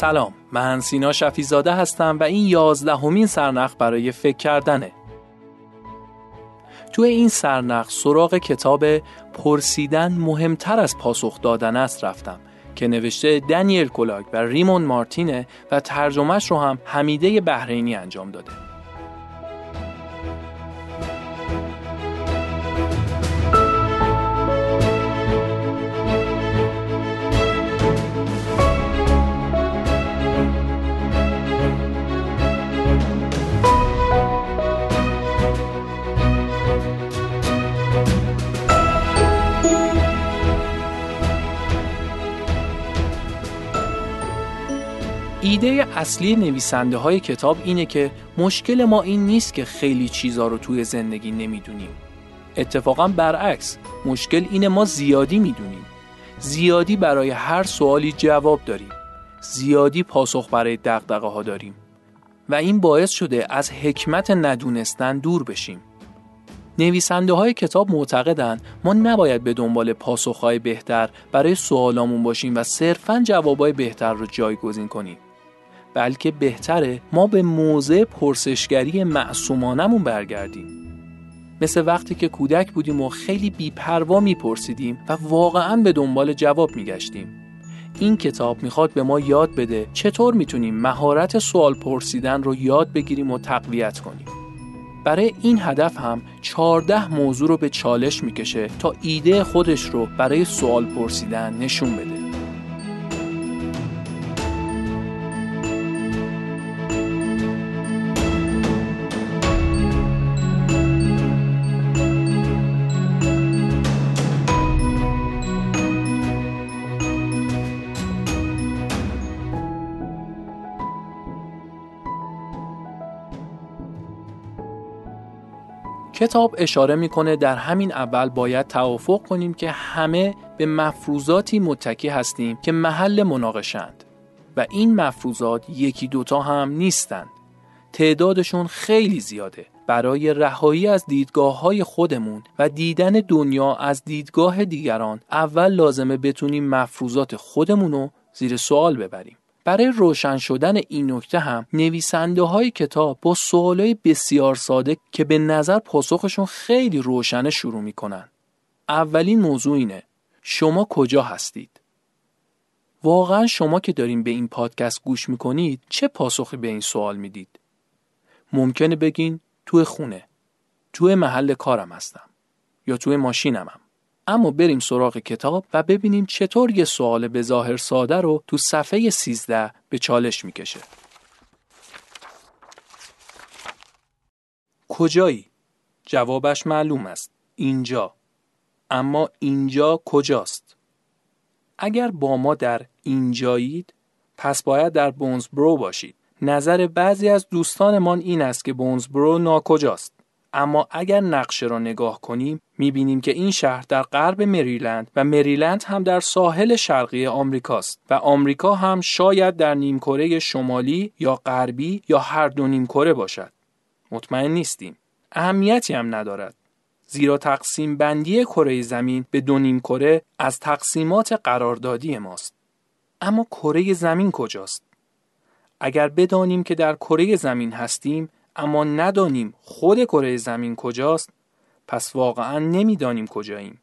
سلام من سینا شفیزاده هستم و این یازدهمین سرنخ برای فکر کردنه. توی این سرنخ سراغ کتاب پرسیدن مهمتر از پاسخ دادن است رفتم که نوشته دنیل کولاگ و ریمون مارتینه و ترجمهش رو هم حمیده بحرینی انجام داده. ایده اصلی نویسنده های کتاب اینه که مشکل ما این نیست که خیلی چیزا رو توی زندگی نمی‌دونیم. اتفاقا برعکس مشکل اینه ما زیادی می‌دونیم. زیادی برای هر سوالی جواب داریم. زیادی پاسخ برای دقدقه ها داریم. و این باعث شده از حکمت ندونستن دور بشیم. نویسنده های کتاب معتقدن ما نباید به دنبال پاسخهای بهتر برای سوالامون باشیم و صرفا جوابای بهتر رو جایگزین کنیم. بلکه بهتره ما به موضع پرسشگری معصومانمون برگردیم. مثل وقتی که کودک بودیم و خیلی بیپروا میپرسیدیم و واقعا به دنبال جواب میگشتیم. این کتاب می‌خواد به ما یاد بده چطور می‌تونیم مهارت سوال پرسیدن رو یاد بگیریم و تقویت کنیم. برای این هدف هم 14 موضوع رو به چالش می‌کشه تا ایده خودش رو برای سوال پرسیدن نشون بده. کتاب اشاره می‌کنه در همین اول باید توافق کنیم که همه به مفروضاتی متکی هستیم که محل مناقشند و این مفروضات یکی دوتا هم نیستند. تعدادشون خیلی زیاده. برای رهایی از دیدگاه های خودمون و دیدن دنیا از دیدگاه دیگران اول لازمه بتونیم مفروضات خودمون رو زیر سوال ببریم. برای روشن شدن این نکته هم نویسنده های کتاب با سوالای بسیار ساده که به نظر پاسخشون خیلی روشنه شروع می‌کنن. اولین موضوع اینه شما کجا هستید؟ واقعا شما که دارین به این پادکست گوش می‌کنید چه پاسخی به این سوال می‌دید؟ ممکنه بگین توی خونه، توی محل کارم هستم یا توی ماشینمم. اما بریم سراغ کتاب و ببینیم چطور یه سوال به ظاهر ساده رو تو صفحه 13 به چالش می‌کشه. کجایی؟ جوابش معلوم است. اینجا. اما اینجا کجاست؟ اگر با ما در اینجایید پس باید در بونزبرو باشید. نظر بعضی از دوستانمان این است که بونزبرو ناکجاست. اما اگر نقشه را نگاه کنیم می‌بینیم که این شهر در غرب مریلند و مریلند هم در ساحل شرقی آمریکاست و آمریکا هم شاید در نیمکره شمالی یا غربی یا هر دو نیمکره باشد. مطمئن نیستیم. اهمیتی هم ندارد. زیرا تقسیم بندی کره زمین به دو نیمکره از تقسیمات قراردادی ماست. اما کره زمین کجاست؟ اگر بدانیم که در کره زمین هستیم اما ندانیم خود کره زمین کجاست پس واقعا نمی‌دانیم کجاییم.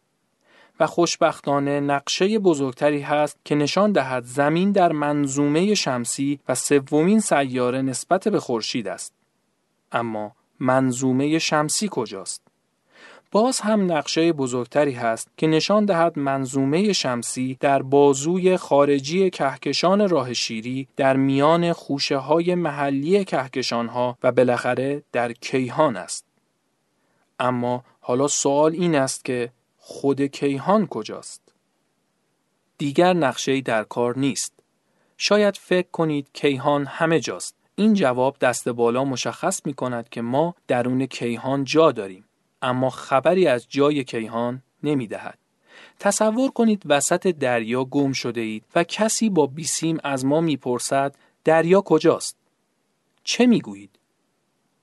و خوشبختانه نقشه بزرگتری هست که نشان دهد زمین در منظومه شمسی و سومین سیاره نسبت به خورشید است. اما منظومه شمسی کجاست؟ باز هم نقشه بزرگتری هست که نشان دهد منظومه شمسی در بازوی خارجی کهکشان راه شیری در میان خوشه های محلی کهکشان ها و بالاخره در کیهان است. اما حالا سوال این است که خود کیهان کجاست؟ دیگر نقشه در کار نیست. شاید فکر کنید کیهان همه جاست. این جواب دست بالا مشخص می کند که ما درون کیهان جا داریم. اما خبری از جای کیهان نمی دهد. تصور کنید وسط دریا گم شده اید و کسی با بیسیم از ما می‌پرسد دریا کجاست؟ چه می‌گویید؟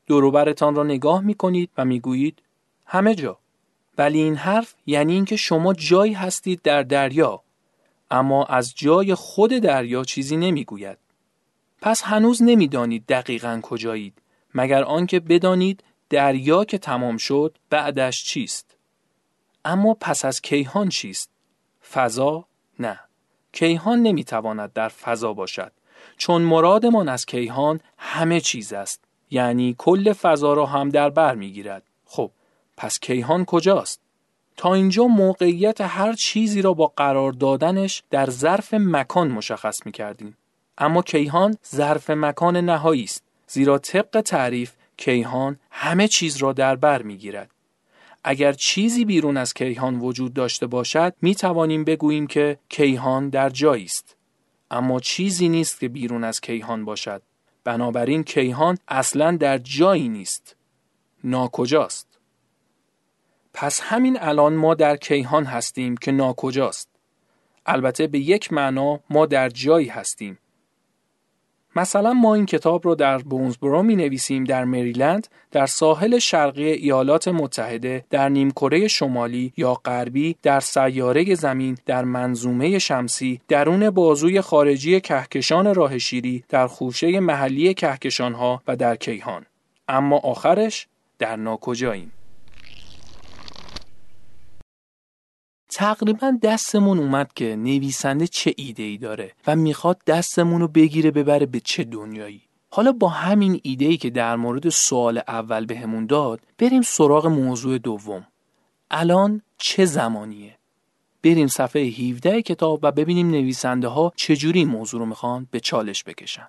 دوروبرتان را نگاه می کنید و می‌گویید همه جا. ولی این حرف یعنی اینکه شما جایی هستید در دریا اما از جای خود دریا چیزی نمی‌گوید. پس هنوز نمی‌دانید دقیقا کجایید مگر آنکه بدانید دریا که تمام شد بعدش چیست؟ اما پس از کیهان چیست؟ فضا؟ نه. کیهان نمی‌تواند در فضا باشد چون مرادمان از کیهان همه چیز است یعنی کل فضا را هم در بر می‌گیرد. خب پس کیهان کجاست؟ تا اینجا موقعیت هر چیزی را با قرار دادنش در ظرف مکان مشخص می کردیم. اما کیهان ظرف مکان نهایی است زیرا طبق تعریف کیهان همه چیز را در بر می گیرد. اگر چیزی بیرون از کیهان وجود داشته باشد می توانیم بگوییم که کیهان در جایی است. اما چیزی نیست که بیرون از کیهان باشد. بنابراین کیهان اصلا در جایی نیست. ناکجاست. پس همین الان ما در کیهان هستیم که ناکجاست. البته به یک معنا ما در جایی هستیم. مثلا ما این کتاب رو در بونزبرو می نویسیم در مریلند در ساحل شرقی ایالات متحده در نیمکره شمالی یا غربی در سیاره زمین در منظومه شمسی درون بازوی خارجی کهکشان راه شیری در خوشه محلی کهکشانها و در کیهان. اما آخرش در ناکجاییم. تقریبا دستمون اومد که نویسنده چه ایده ای داره و می‌خواد دستمون رو بگیره ببره به چه دنیایی. حالا با همین ایده ای که در مورد سوال اول بهمون داد بریم سراغ موضوع دوم. الان چه زمانیه؟ بریم صفحه 17 کتاب و ببینیم نویسنده ها چجوری این موضوع رو می‌خوان به چالش بکشن.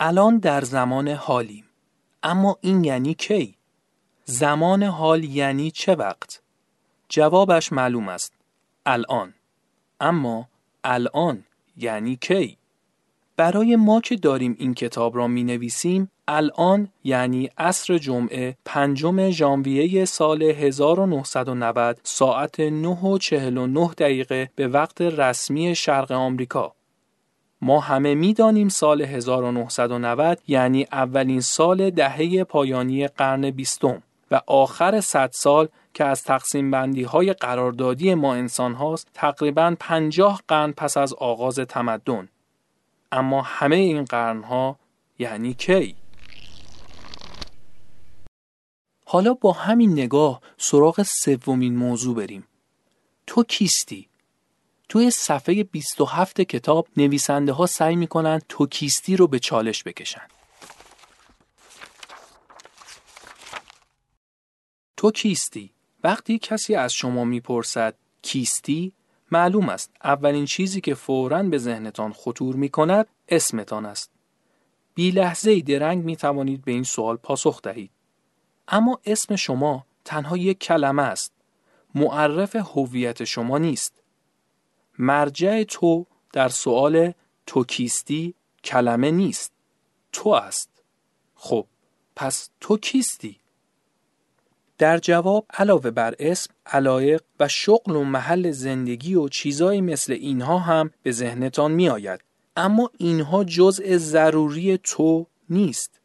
الان در زمان حالیم. اما این یعنی کی؟ زمان حال یعنی چه وقت؟ جوابش معلوم است. الان. اما الان یعنی کی؟ برای ما که داریم این کتاب را می نویسیم الان یعنی عصر جمعه پنجم ژانویه سال 1990 ساعت 9 و 49 دقیقه به وقت رسمی شرق آمریکا. ما همه می‌دانیم سال 1990 یعنی اولین سال دهه پایانی قرن بیستم. و آخر صد سال که از تقسیم بندی های قراردادی ما انسان هاست تقریبا پنجاه قرن پس از آغاز تمدن اما همه این قرن ها یعنی کی؟ حالا با همین نگاه سراغ سومین موضوع بریم تو کیستی؟ توی صفحه 27 کتاب نویسنده ها سعی می‌کنن تو کیستی رو به چالش بکشن تو کیستی؟ وقتی کسی از شما می‌پرسد کیستی؟ معلوم است اولین چیزی که فوراً به ذهنتان خطور می کند اسمتان است. بی لحظه درنگ می توانید به این سوال پاسخ دهید. اما اسم شما تنها یک کلمه است. معرف هویت شما نیست. مرجع تو در سوال تو کیستی کلمه نیست. تو است. خب پس تو کیستی؟ در جواب علاوه بر اسم، علایق و شغل و محل زندگی و چیزایی مثل اینها هم به ذهنتان می آید. اما اینها جزء ضروری تو نیست.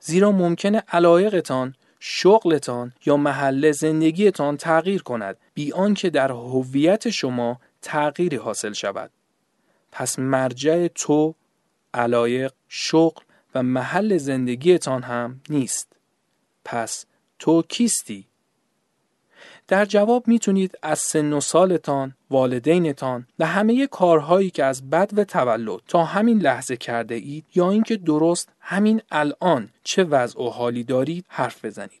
زیرا ممکنه علایقتان، شغلتان یا محل زندگیتان تغییر کند بی آنکه در هویت شما تغییری حاصل شود. پس مرجع تو، علایق، شغل و محل زندگیتان هم نیست. پس تو کیستی؟ در جواب می‌تونید از سن و سالتان، والدینتان و همه کارهایی که از بد و تولد تا همین لحظه کرده اید یا اینکه درست همین الان چه وضع و حالی دارید حرف بزنید.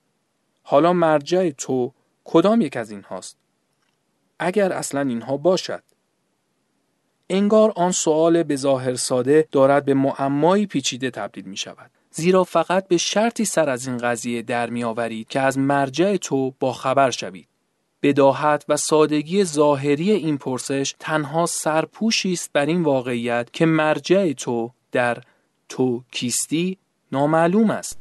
حالا مرجع تو کدام یک از این هاست؟ اگر اصلا اینها باشد. انگار آن سوال به ظاهر ساده دارد به معمایی پیچیده تبدیل می شود. زیرا فقط به شرطی سر از این قضیه در می آورید که از مرجع تو با خبر شوید. بداهت و سادگی ظاهری این پرسش تنها سرپوشی است بر این واقعیت که مرجع تو در تو کیستی نامعلوم است.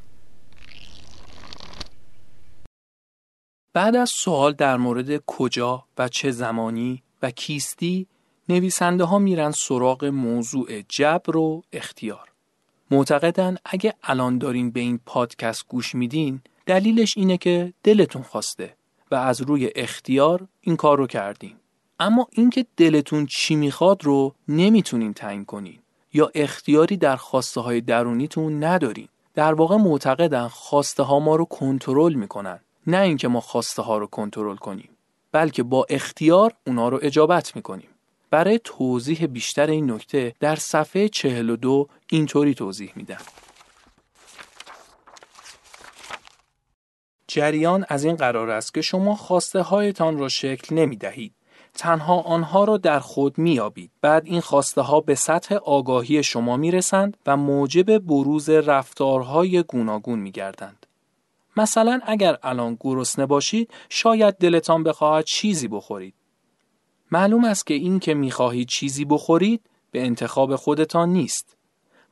بعد از سوال در مورد کجا و چه زمانی و کیستی نویسنده ها میرن سراغ موضوع جبر و اختیار. معتقدن اگه الان دارین به این پادکست گوش میدین دلیلش اینه که دلتون خواسته و از روی اختیار این کار رو کردین. اما اینکه دلتون چی می‌خواد رو نمی‌تونین تعیین کنین یا اختیاری در خواسته های درونیتون ندارین در واقع معتقدن خواسته ها ما رو کنترل می‌کنن نه اینکه ما خواسته ها رو کنترل کنیم بلکه با اختیار اونا رو اجابت می‌کنیم برای توضیح بیشتر این نکته در صفحه 42 اینطوری توضیح میدم جریان از این قرار است که شما خواسته هایتان را شکل نمی دهید. تنها آنها را در خود میابید. بعد این خواسته ها به سطح آگاهی شما می رسند و موجب بروز رفتارهای گوناگون می گردند. مثلا اگر الان گرسنه باشید شاید دلتان بخواهد چیزی بخورید. معلوم است که این که می‌خواهید چیزی بخورید به انتخاب خودتان نیست.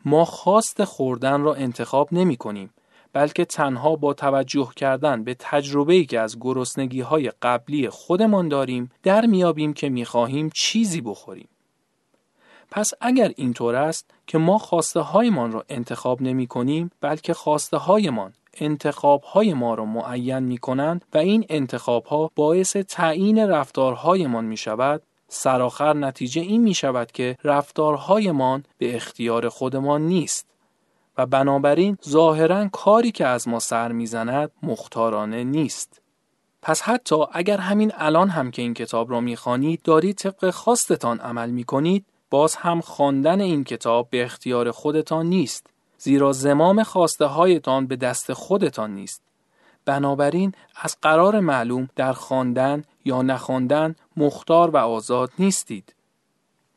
ما خواست خوردن را انتخاب نمی کنیم بلکه تنها با توجه کردن به تجربه‌ای که از گرسنگی های قبلی خودمان داریم در میابیم که می‌خواهیم چیزی بخوریم. پس اگر اینطور است که ما خواسته هایمان را انتخاب نمی کنیم بلکه خواسته هایمان انتخاب های ما را معین می کنند و این انتخاب ها باعث تعیین رفتارهایمان می شود سرآخر نتیجه این می شود که رفتارهایمان به اختیار خودمان نیست و بنابراین ظاهرا کاری که از ما سر می‌زند مختارانه نیست. پس حتی اگر همین الان هم که این کتاب را می‌خوانید دارید طبق خواستتان عمل می‌کنید باز هم خواندن این کتاب به اختیار خودتان نیست زیرا زمام خواسته هایتان به دست خودتان نیست بنابراین از قرار معلوم در خواندن یا نخواندن مختار و آزاد نیستید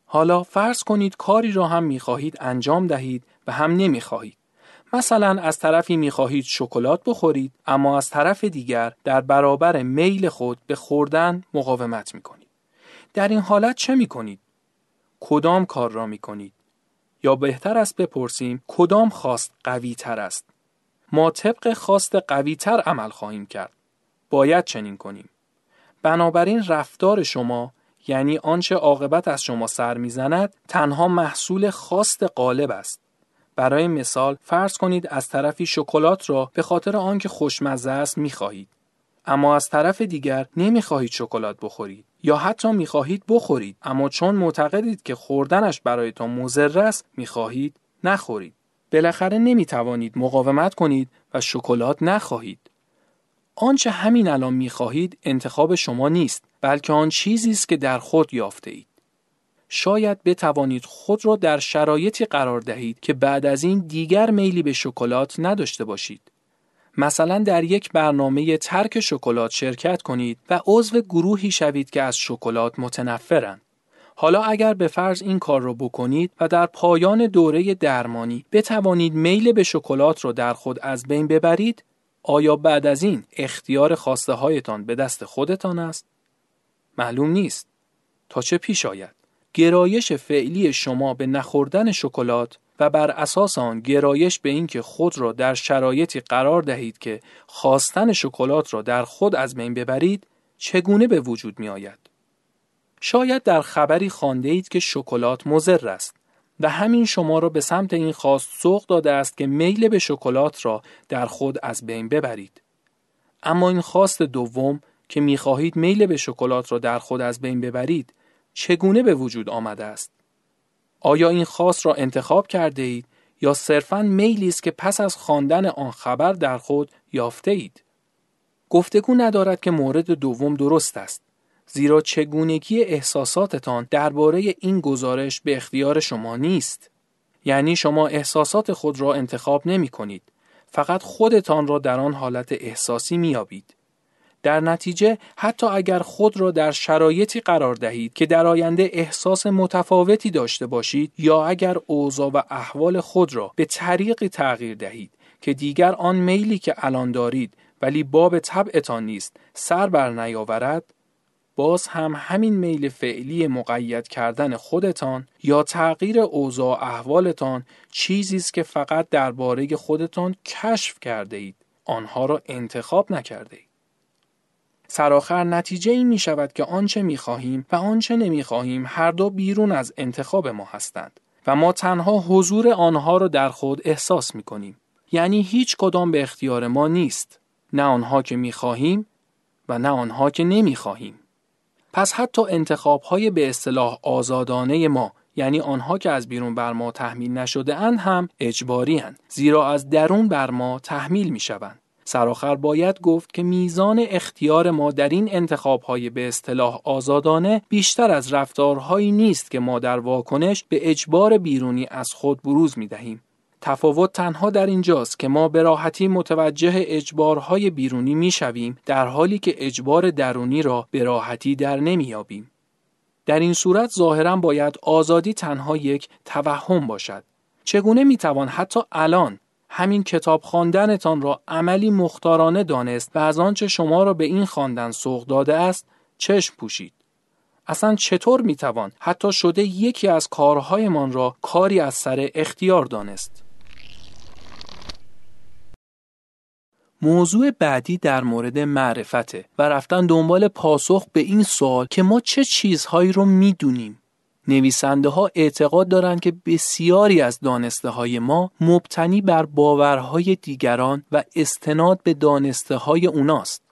حالا فرض کنید کاری را هم می‌خواهید انجام دهید و هم نمی‌خواهید. مثلا از طرفی می‌خواهید شکلات بخورید اما از طرف دیگر در برابر میل خود به خوردن مقاومت می‌کنید. در این حالت چه می‌کنید؟ کدام کار را می‌کنید؟ یا بهتر است بپرسیم کدام خواست قوی تر است؟ ما طبق خواست قوی تر عمل خواهیم کرد. باید چنین کنیم. بنابراین رفتار شما یعنی آنچه عاقبت از شما سر می‌زند تنها محصول خواست غالب است. برای مثال فرض کنید از طرفی شکلات را به خاطر آنکه خوشمزه است می‌خواهید اما از طرف دیگر نمی‌خواهید شکلات بخورید یا حتی می‌خواهید بخورید. اما چون معتقدید که خوردنش برایتان مضر است می‌خواهید نخورید. بالاخره نمی‌توانید مقاومت کنید و شکلات نخواهید. آنچه همین الان می‌خواهید انتخاب شما نیست بلکه آن چیزی است که در خود یافته اید شاید بتوانید خود را در شرایطی قرار دهید که بعد از این دیگر میلی به شکلات نداشته باشید. مثلا در یک برنامه ترک شکلات شرکت کنید و عضو گروهی شوید که از شکلات متنفرند. حالا اگر به فرض این کار را بکنید و در پایان دوره درمانی بتوانید میل به شکلات را در خود از بین ببرید، آیا بعد از این اختیار خواسته هایتان به دست خودتان است؟ معلوم نیست. تا چه پیش آید؟ گرایش فعلی شما به نخوردن شکلات و بر اساس آن گرایش به اینکه خود را در شرایطی قرار دهید که خواستن شکلات را در خود از بین ببرید چگونه به وجود می آید؟ شاید در خبری خانده اید که شکلات مضر است و همین شما را به سمت این خواست سوق داده است که میل به شکلات را در خود از بین ببرید. اما این خواست دوم که می‌خواهید میل به شکلات را در خود از بین ببرید چگونه به وجود آمده است؟ آیا این خاص را انتخاب کرده اید یا صرفاً میلی است که پس از خواندن آن خبر در خود یافته اید؟ گفتگو ندارد که مورد دوم درست است. زیرا چگونگی احساساتتان درباره این گزارش به اختیار شما نیست. یعنی شما احساسات خود را انتخاب نمی کنید. فقط خودتان را در آن حالت احساسی میابید. در نتیجه حتی اگر خود را در شرایطی قرار دهید که در آینده احساس متفاوتی داشته باشید یا اگر اوضاع و احوال خود را به طریقی تغییر دهید که دیگر آن میلی که الان دارید ولی باب طبعتان نیست سر بر نیاورد باز هم همین میل فعلی مقید کردن خودتان یا تغییر اوضاع احوالتان چیزی است که فقط درباره خودتان کشف کرده اید آنها را انتخاب نکرده اید سرآخر نتیجه این می شود که آنچه می خواهیم و آنچه نمی خواهیم هر دو بیرون از انتخاب ما هستند و ما تنها حضور آنها را در خود احساس می کنیم. یعنی هیچ کدام به اختیار ما نیست. نه آنها که می خواهیم و نه آنها که نمی خواهیم. پس حتی انتخاب های به اصطلاح آزادانه ما یعنی آنها که از بیرون بر ما تحمیل نشده اند هم اجباری هن. زیرا از درون بر ما تحمیل می شوند. سرآخر باید گفت که میزان اختیار ما در این انتخاب های به اصطلاح آزادانه بیشتر از رفتارهایی نیست که ما در واکنش به اجبار بیرونی از خود بروز می دهیم. تفاوت تنها در اینجاست که ما به راحتی متوجه اجبارهای بیرونی می شویم در حالی که اجبار درونی را به راحتی در نمیابیم. در این صورت ظاهرا باید آزادی تنها یک توهم باشد. چگونه می توان حتی الان همین کتاب خواندنتان را عملی مختارانه دانست و از آنچه شما را به این خواندن سوق داده است چشم پوشید. اصلا چطور می‌توان حتی شده یکی از کارهایمان را کاری از سر اختیار دانست؟ موضوع بعدی در مورد معرفته و رفتن دنبال پاسخ به این سوال که ما چه چیزهایی رو می‌دونیم. نویسنده ها اعتقاد دارند که بسیاری از دانسته های ما مبتنی بر باورهای دیگران و استناد به دانسته های اوناست.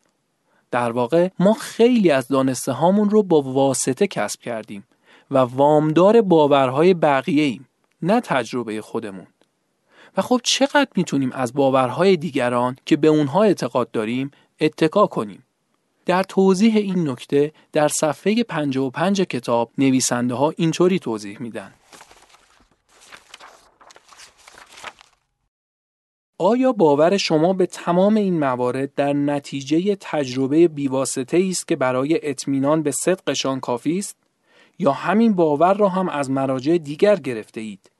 در واقع ما خیلی از دانسته هامون رو با واسطه کسب کردیم و وامدار باورهای بقیه ایم نه تجربه خودمون. و خب چقدر می‌تونیم از باورهای دیگران که به اونها اعتقاد داریم اتکا کنیم؟ در توضیح این نکته در صفحه 55 کتاب نویسنده ها اینطوری توضیح میدن. آیا باور شما به تمام این موارد در نتیجه تجربه بیواسطه است که برای اطمینان به صدقشان کافی است؟ یا همین باور را هم از مراجع دیگر گرفته اید؟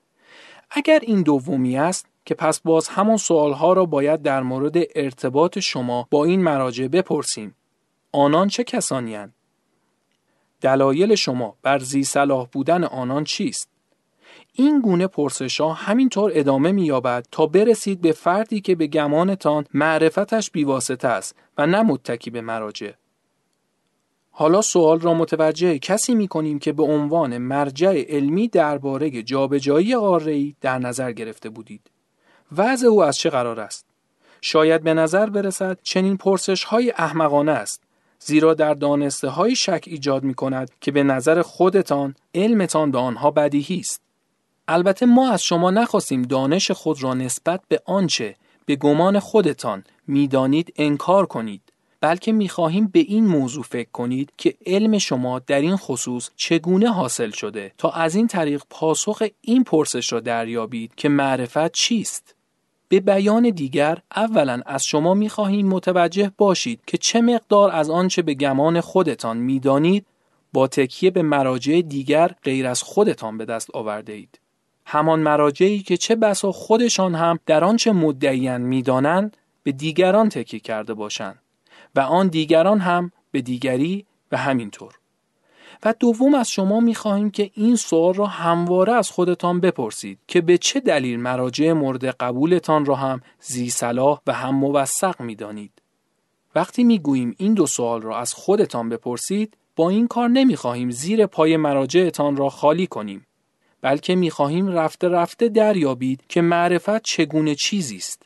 اگر این دومی است که پس باز همان سوالها را باید در مورد ارتباط شما با این مراجع بپرسیم. آنان چه کسانی هن؟ دلایل شما بر زی صلاح بودن آنان چیست؟ این گونه پرسش ها همینطور ادامه می‌یابد تا برسید به فردی که به گمانتان معرفتش بیواسطه است و نه متکی به مراجع. حالا سوال را متوجه کسی می کنیم که به عنوان مرجع علمی درباره جابجایی قاره‌ای در نظر گرفته بودید. وضع او از چه قرار است؟ شاید به نظر برسد چنین پرسش های احمقانه است زیرا در دانسته های شک ایجاد می کند که به نظر خودتان علمتان به آنها بدیهی است. البته ما از شما نخواستیم دانش خود را نسبت به آنچه به گمان خودتان می‌دانید انکار کنید بلکه می‌خواهیم به این موضوع فکر کنید که علم شما در این خصوص چگونه حاصل شده تا از این طریق پاسخ این پرسش را دریابید که معرفت چیست به بیان دیگر اولا از شما می‌خواهیم متوجه باشید که چه مقدار از آنچه به گمان خودتان می‌دانید با تکیه به مراجع دیگر غیر از خودتان به دست آورده اید. همان مراجعی که چه بسا خودشان هم در آنچه مدعیان می‌دانند به دیگران تکیه کرده باشند و آن دیگران هم به دیگری و همینطور. و دوم از شما می‌خواهیم که این سوال را همواره از خودتان بپرسید که به چه دلیل مراجع مورد قبولتان را هم زی صلاح و هم موثق می‌دانید. وقتی می‌گوییم این دو سوال را از خودتان بپرسید با این کار نمی‌خواهیم زیر پای مراجعتان را خالی کنیم بلکه می‌خواهیم رفته رفته دریابید که معرفت چگونه چیزی است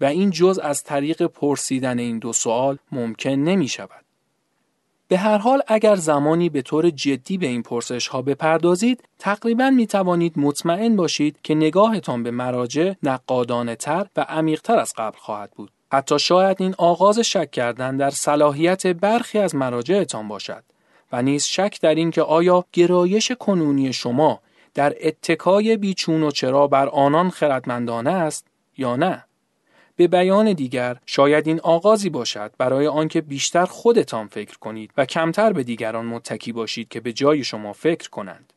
و این جز از طریق پرسیدن این دو سوال ممکن نمی شود. به هر حال اگر زمانی به طور جدی به این پرسش ها بپردازید تقریبا می توانید مطمئن باشید که نگاهتان به مراجع نقادانه تر و عمیقتر از قبل خواهد بود. حتی شاید این آغاز شک کردن در صلاحیت برخی از مراجعتان باشد و نیز شک در این که آیا گرایش کنونی شما در اتکای بیچون و چرا بر آنان خردمندانه است یا نه به بیان دیگر شاید این آغازی باشد برای آنکه بیشتر خودتان فکر کنید و کمتر به دیگران متکی باشید که به جای شما فکر کنند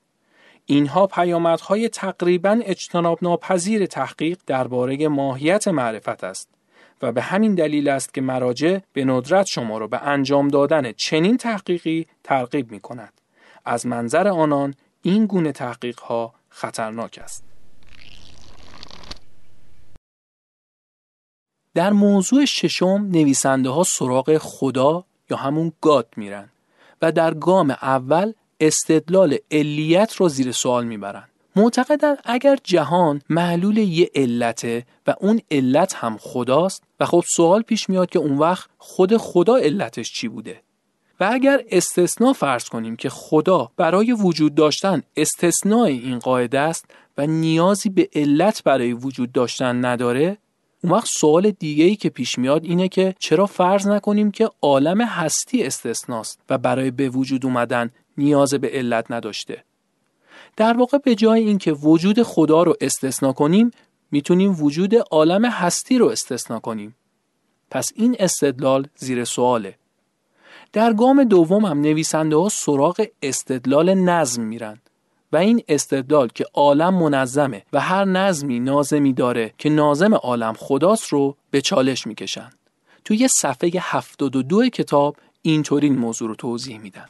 اینها پیامدهای تقریبا اجتناب ناپذیر تحقیق درباره ماهیت معرفت است و به همین دلیل است که مراجع به ندرت شما را به انجام دادن چنین تحقیقی ترغیب می کند. از منظر آنان این گونه تحقیق ها خطرناک است. در موضوع ششم نویسنده ها سراغ خدا یا همون گاد میرن و در گام اول استدلال علیت رو زیر سوال می‌برن. معتقدن اگر جهان معلول یه علته و اون علت هم خداست و خب سوال پیش میاد که اون وقت خود خدا علتش چی بوده؟ و اگر استثنا فرض کنیم که خدا برای وجود داشتن استثنای این قاعده است و نیازی به علت برای وجود داشتن نداره اون وقت سوال دیگه ای که پیش میاد اینه که چرا فرض نکنیم که عالم هستی استثناست و برای به وجود اومدن نیاز به علت نداشته. در واقع به جای اینکه وجود خدا رو استثنا کنیم می‌تونیم وجود عالم هستی رو استثنا کنیم. پس این استدلال زیر سواله. در گام دوم هم نویسنده ها سراغ استدلال نظم میرن. و این استدلال که عالم منظمه و هر نظمی نازمی داره که نازم عالم خداست رو به چالش می‌کشن توی صفحه 72 کتاب اینطوری این موضوع رو توضیح میدن.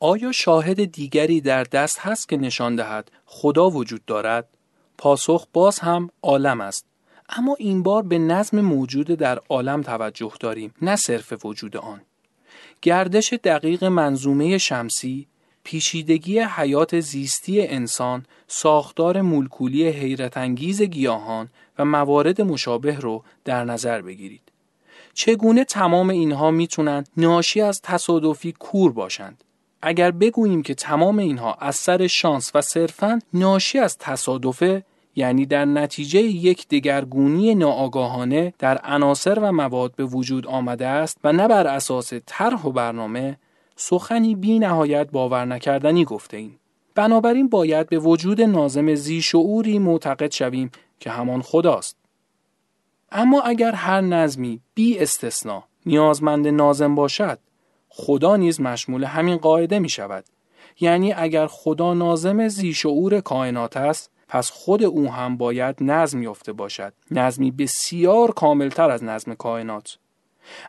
آیا شاهد دیگری در دست هست که نشان دهد خدا وجود دارد؟ پاسخ باز هم عالم است. اما این بار به نظم موجود در عالم توجه داریم نه صرف وجود آن. گردش دقیق منظومه شمسی پیچیدگی حیات زیستی انسان ساختار مولکولی حیرت انگیز گیاهان و موارد مشابه رو در نظر بگیرید. چگونه تمام اینها می‌تونن ناشی از تصادفی کور باشند؟ اگر بگوییم که تمام اینها از سر شانس و صرفا ناشی از تصادفه یعنی در نتیجه یک دگرگونی ناآگاهانه در عناصر و مواد به وجود آمده است و نه بر اساس طرح و برنامه سخنی بی نهایت باور نکردنی گفته ایم. بنابراین باید به وجود نازم زی شعوری معتقد شویم که همان خداست. اما اگر هر نظمی بی استثنا نیازمند نازم باشد خدا نیز مشمول همین قاعده می شود. یعنی اگر خدا نازم زی شعور کائنات است پس خود او هم باید نظم یافته باشد نظمی بسیار کاملتر از نظم کائنات.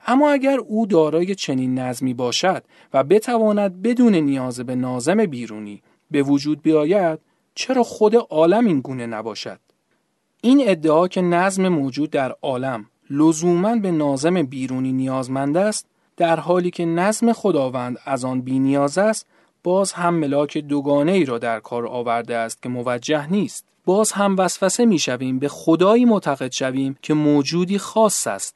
اما اگر او دارای چنین نظمی باشد و بتواند بدون نیاز به نازم بیرونی به وجود بیاید چرا خود عالم این گونه نباشد؟ این ادعا که نظم موجود در عالم لزوما به نازم بیرونی نیازمند است در حالی که نظم خداوند از آن بی نیاز است باز هم ملاک دوگانه ای را در کار آورده است که موجه نیست. باز هم وسوسه می شویم به خدایی معتقد شویم که موجودی خاص است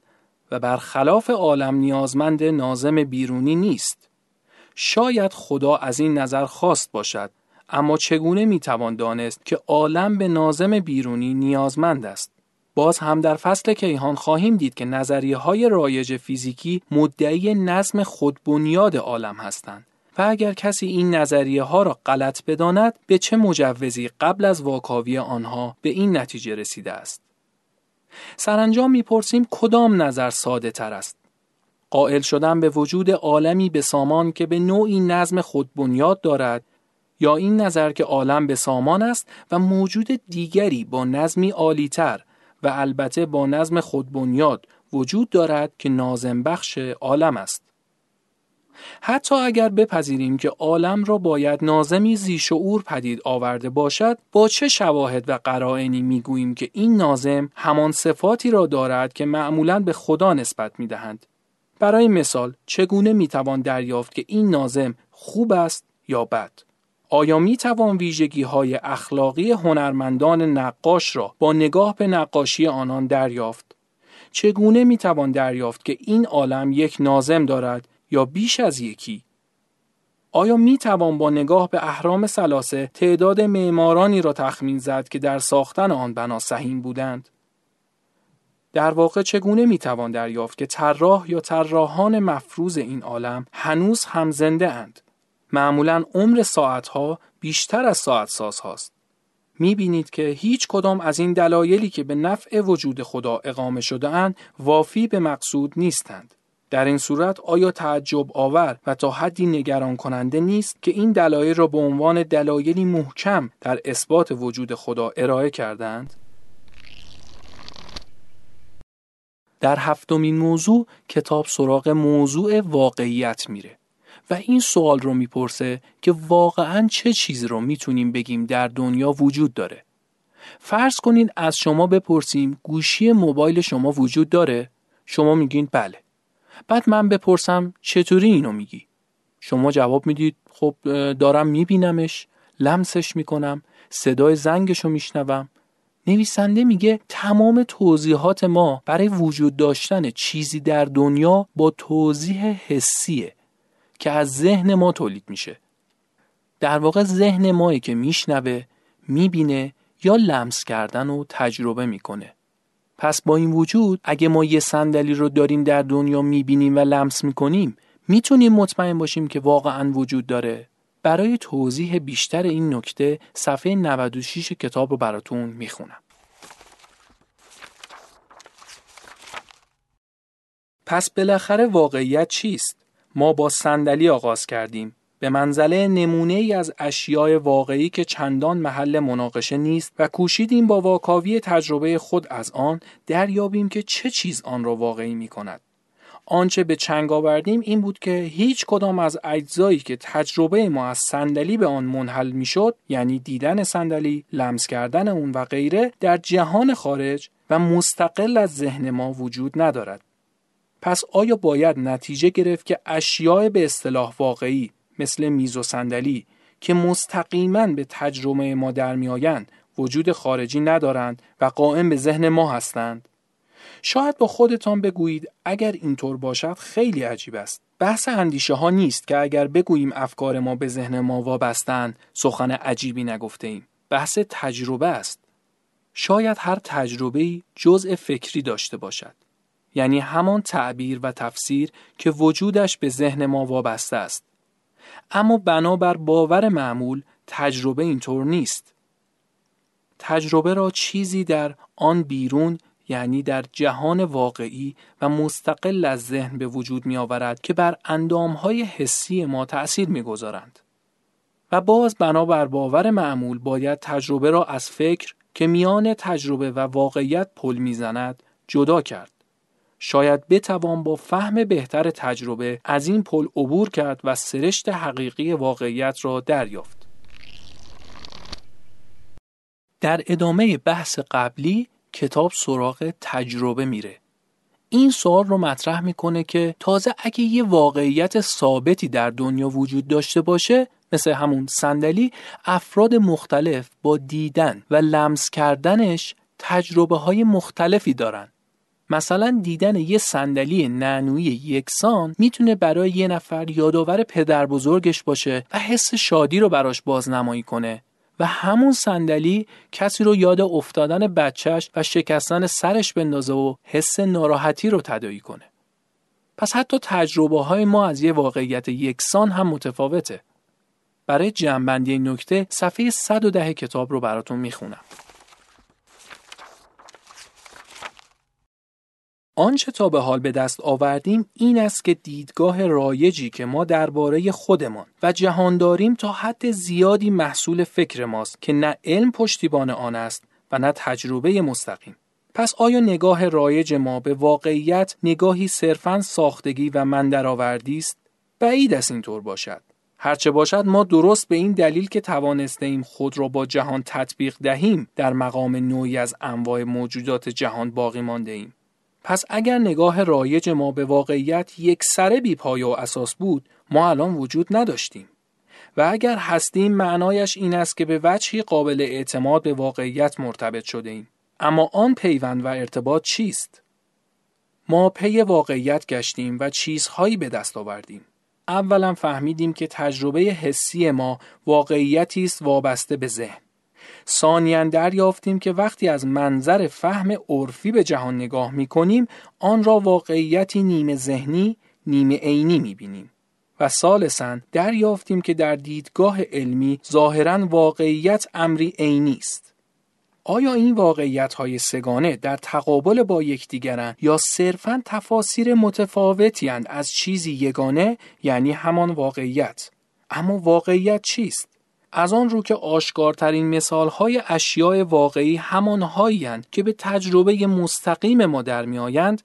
و برخلاف عالم نیازمند نازم بیرونی نیست. شاید خدا از این نظر خواست باشد اما چگونه می توان دانست که عالم به نازم بیرونی نیازمند است؟ باز هم در فصل کیهان خواهیم دید که نظریه های رایج فیزیکی مدعی نظم خودبنیاد عالم هستند. اگر کسی این نظریه ها را غلط بداند به چه مجوزی قبل از واکاوی آنها به این نتیجه رسیده است؟ سرانجام می‌پرسیم کدام نظر ساده تر است؟ قائل شدن به وجود عالمی به سامان که به نوعی نظم خود بنیاد دارد یا این نظر که عالم به سامان است و موجود دیگری با نظمی عالیتر و البته با نظم خود بنیاد وجود دارد که نازم بخش عالم است؟ حتی اگر بپذیریم که عالم را باید نازمی زیشعور پدید آورده باشد با چه شواهد و قرائنی می‌گوییم که این نازم همان صفاتی را دارد که معمولا به خدا نسبت می‌دهند برای مثال چگونه می‌توان دریافت که این نازم خوب است یا بد آیا می توان ویژگی های اخلاقی هنرمندان نقاش را با نگاه به نقاشی آنان دریافت؟ چگونه می توان دریافت که این عالم یک نازم دارد یا بیش از یکی آیا می توان با نگاه به اهرام سلاسه تعداد معمارانی را تخمین زد که در ساختن آن بنا سهیم بودند؟ در واقع چگونه می توان دریافت که طراح یا طراحان مفروض این عالم هنوز هم زنده اند؟ معمولا عمر ساعتها بیشتر از ساعت ساز هاست. می بینید که هیچ کدام از این دلایلی که به نفع وجود خدا اقامه شده اند وافی به مقصود نیستند. در این صورت آیا تعجب آور و تا حدی نگران کننده نیست که این دلایل را به عنوان دلایلی محکم در اثبات وجود خدا ارائه کردند؟ در هفتمین موضوع کتاب سراغ موضوع واقعیت میره و این سوال رو می‌پرسه که واقعا چه چیزی رو می‌تونیم بگیم در دنیا وجود داره. فرض کنید از شما بپرسیم گوشی موبایل شما وجود داره؟ شما میگین بله. بعد من بپرسم چطوری اینو میگی؟ شما جواب می‌دید خب دارم میبینمش لمسش می‌کنم صدای زنگشو میشنوم. نویسنده میگه تمام توضیحات ما برای وجود داشتن چیزی در دنیا با توضیح حسیه که از ذهن ما تولید میشه. در واقع ذهن مایی که میشنوه می‌بینه یا لمس کردن و تجربه می‌کنه. پس با این وجود اگه ما یه صندلی رو داریم در دنیا می‌بینیم و لمس می‌کنیم می‌تونیم مطمئن باشیم که واقعا وجود داره. برای توضیح بیشتر این نکته صفحه 96 کتاب رو براتون می‌خونم. پس بالاخره واقعیت چیست؟ ما با صندلی آغاز کردیم. به منزله نمونه ای از اشیاء واقعی که چندان محل مناقشه نیست و کوشیدیم با واکاوی تجربه خود از آن دریابیم که چه چیز آن را واقعی می کند. آنچه به چنگ آوردیم این بود که هیچ کدام از اجزایی که تجربه ما از صندلی به آن منحل می‌شد یعنی دیدن صندلی، لمس کردن اون و غیره در جهان خارج و مستقل از ذهن ما وجود ندارد. پس آیا باید نتیجه گرفت که اشیاء به اصطلاح واقعی مثل میز و صندلی که مستقیما به تجربه ما در میآیند وجود خارجی ندارند و قائم به ذهن ما هستند. شاید با خودتان بگویید اگر اینطور باشد خیلی عجیب است. بحث اندیشه ها نیست که اگر بگوییم افکار ما به ذهن ما وابستند سخن عجیبی نگفته ایم بحث تجربه است. شاید هر تجربه جزء فکری داشته باشد. یعنی همان تعبیر و تفسیر که وجودش به ذهن ما وابسته است. اما بنابر باور معمول تجربه اینطور نیست تجربه را چیزی در آن بیرون یعنی در جهان واقعی و مستقل از ذهن به وجود می آورد که بر اندامهای حسی ما تأثیر می گذارند. و باز بنابر باور معمول باید تجربه را از فکر که میان تجربه و واقعیت پل می‌زند جدا کرد. شاید بتوان با فهم بهتر تجربه از این پل عبور کرد و سرشت حقیقی واقعیت را دریافت. در ادامه بحث قبلی کتاب سراغ تجربه میره. این سوال رو مطرح می‌کنه که تازه اگه یه واقعیت ثابتی در دنیا وجود داشته باشه مثل همون صندلی افراد مختلف با دیدن و لمس کردنش تجربه های مختلفی دارن مثلا دیدن یه صندلی نانویی یکسان می‌تونه برای یه نفر یادآور پدر بزرگش باشه و حس شادی رو براش بازنمایی کنه و همون صندلی کسی رو یاد افتادن بچهش و شکستن سرش بندازه و حس ناراحتی رو تدایی کنه. پس حتی تجربه های ما از یه واقعیت یکسان هم متفاوته. برای جنبندی نکته صفحه 110 کتاب رو براتون می‌خونم. آنچه تا به حال به دست آوردیم این است که دیدگاه رایجی که ما درباره خودمان و جهان داریم تا حد زیادی محصول فکر ماست که نه علم پشتیبان آن است و نه تجربه مستقیم. پس آیا نگاه رایج ما به واقعیت نگاهی صرفا ساختگی و مندرآوردی است؟ بعید است اینطور باشد. هرچه باشد ما درست به این دلیل که توانسته ایم خود را با جهان تطبیق دهیم در مقام نوعی از انواع موجودات جهان باقی مانده ایم. پس اگر نگاه رایج ما به واقعیت یک سره بی پایه و اساس بود ما الان وجود نداشتیم. و اگر هستیم معنایش این است که به وجهی قابل اعتماد به واقعیت مرتبط شده ایم اما آن پیوند و ارتباط چیست؟ ما پی واقعیت گشتیم و چیزهایی به دست آوردیم. اولا فهمیدیم که تجربه حسی ما واقعیتی است وابسته به ذهن. ثانیا دریافتیم که وقتی از منظر فهم عرفی به جهان نگاه می کنیم آن را واقعیتی نیمه ذهنی نیمه عینی می بینیم. و ثالثا دریافتیم که در دیدگاه علمی ظاهرا واقعیت امری عینی است. آیا این واقعیت های سگانه در تقابل با یکدیگرند یا صرفا تفاسیر متفاوتی از چیزی یگانه یعنی همان واقعیت اما واقعیت چیست از آن رو که آشکارترین مثالهای اشیاء واقعی همانهایی که به تجربه مستقیم ما در میآیند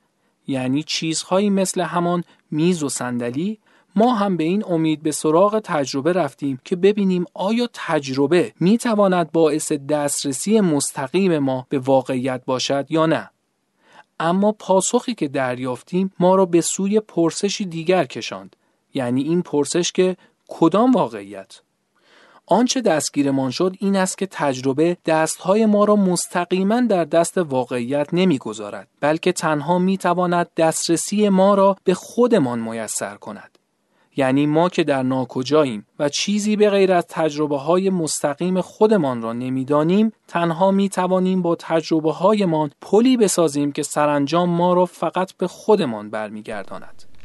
یعنی چیزهایی مثل همان میز و صندلی ما هم به این امید به سراغ تجربه رفتیم که ببینیم آیا تجربه می تواند باعث دسترسی مستقیم ما به واقعیت باشد یا نه. اما پاسخی که دریافتیم ما را به سوی پرسشی دیگر کشاند یعنی این پرسش که کدام واقعیت؟ آنچه دستگیرمان شد این است که تجربه دستهای ما را مستقیما در دست واقعیت نمی‌گذارد بلکه تنها می‌تواند دسترسی ما را به خودمان میسر کند یعنی ما که در ناکجاییم و چیزی به غیر از تجربه های مستقیم خودمان را نمی‌دانیم تنها می توانیم با تجربه هایمان پلی بسازیم که سرانجام ما را فقط به خودمان برمیگرداند.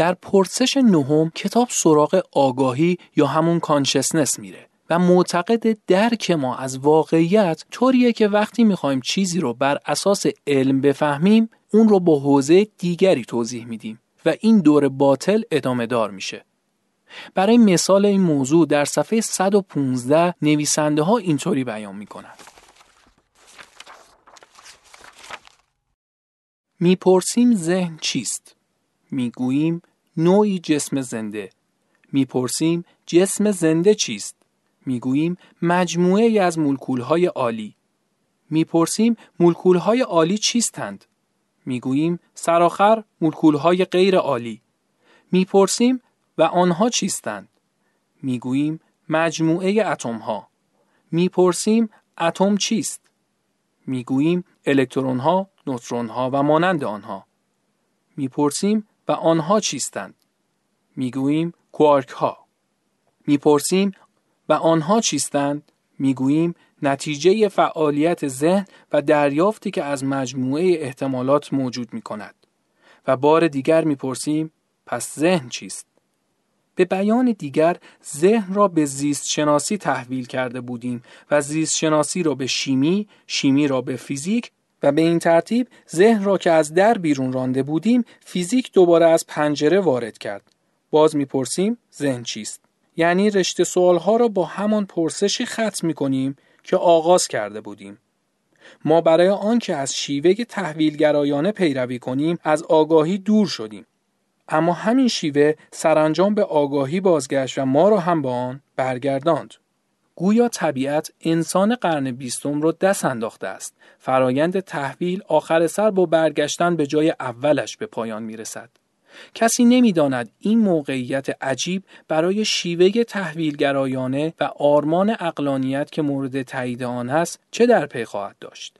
در پرسش نهم کتاب سراغ آگاهی یا همون کانشسنس میره و معتقد درک ما از واقعیت طوریه که وقتی می‌خوایم چیزی رو بر اساس علم بفهمیم اون رو با حوزه دیگری توضیح میدیم و این دور باطل ادامه دار میشه. برای مثال این موضوع در صفحه 115 نویسنده ها اینطوری بیان می‌کنند. می‌پرسیم ذهن چیست؟ می‌گوییم نوعی جسم زنده. می‌پرسیم جسم زنده چیست؟ می‌گوییم مجموعه ای از مولکولهای عالی. می‌پرسیم مولکولهای عالی چیستند؟ می‌گوییم سرآخر مولکولهای غیر عالی می‌پرسیم و آنها چیستند می‌گوییم مجموعه اتم ها می‌پرسیم اتم چیست می‌گوییم الکترون ها نوترون ها و مانند آنها می‌پرسیم و آنها چیستند؟ می‌گوییم کوارک ها می‌پرسیم و آنها چیستند؟ می‌گوییم نتیجه فعالیت ذهن و دریافتی که از مجموعه احتمالات موجود می کند و بار دیگر می‌پرسیم پس ذهن چیست؟ به بیان دیگر ذهن را به زیست شناسی تحویل کرده بودیم و زیست شناسی را به شیمی، شیمی را به فیزیک و به این ترتیب ذهن را که از در بیرون رانده بودیم فیزیک دوباره از پنجره وارد کرد. باز می‌پرسیم ذهن چیست؟ یعنی رشته سوالها را با همان پرسشی ختم می کنیم که آغاز کرده بودیم. ما برای آنکه از شیوه تحویلگرایانه پیروی کنیم از آگاهی دور شدیم. اما همین شیوه سرانجام به آگاهی بازگشت و ما را هم با آن برگرداند. گویا طبیعت انسان قرن بیستم را دست انداخته است. فرایند تحویل آخر سر با برگشتن به جای اولش به پایان می رسد. کسی نمی‌داند این موقعیت عجیب برای شیوه تحویلگرایانه و آرمان اقلانیت که مورد تایید آن است چه در پی خواهد داشت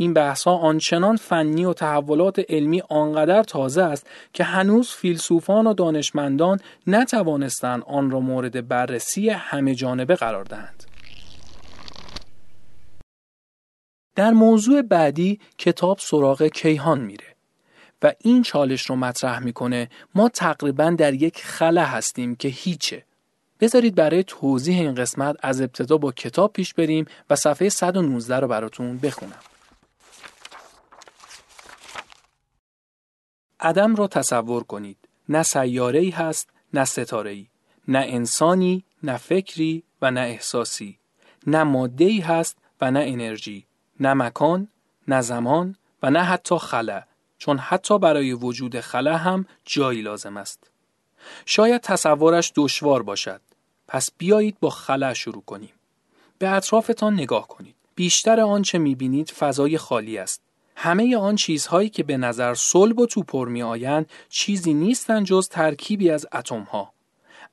این بحثها آنچنان فنی و تحولات علمی آنقدر تازه است که هنوز فیلسوفان و دانشمندان نتوانستند آن را مورد بررسی همه جانبه قرار دهند. در موضوع بعدی کتاب سراغ کیهان میره. و این چالش رو مطرح می‌کنه ما تقریبا در یک خلا هستیم که هیچه بذارید برای توضیح این قسمت از ابتدا با کتاب پیش بریم و صفحه 119 رو براتون بخونم عدم را تصور کنید نه سیاره ای هست نه ستاره ای نه انسانی نه فکری و نه احساسی نه ماده ای هست و نه انرژی نه مکان نه زمان و نه حتی خلا چون حتی برای وجود خلا هم جایی لازم است. شاید تصورش دشوار باشد. پس بیایید با خلا شروع کنیم. به اطرافتان نگاه کنید. بیشتر آنچه می‌بینید فضای خالی است. همه آن چیزهایی که به نظر صلب و توپر می آیند چیزی نیستند جز ترکیبی از اتم ها.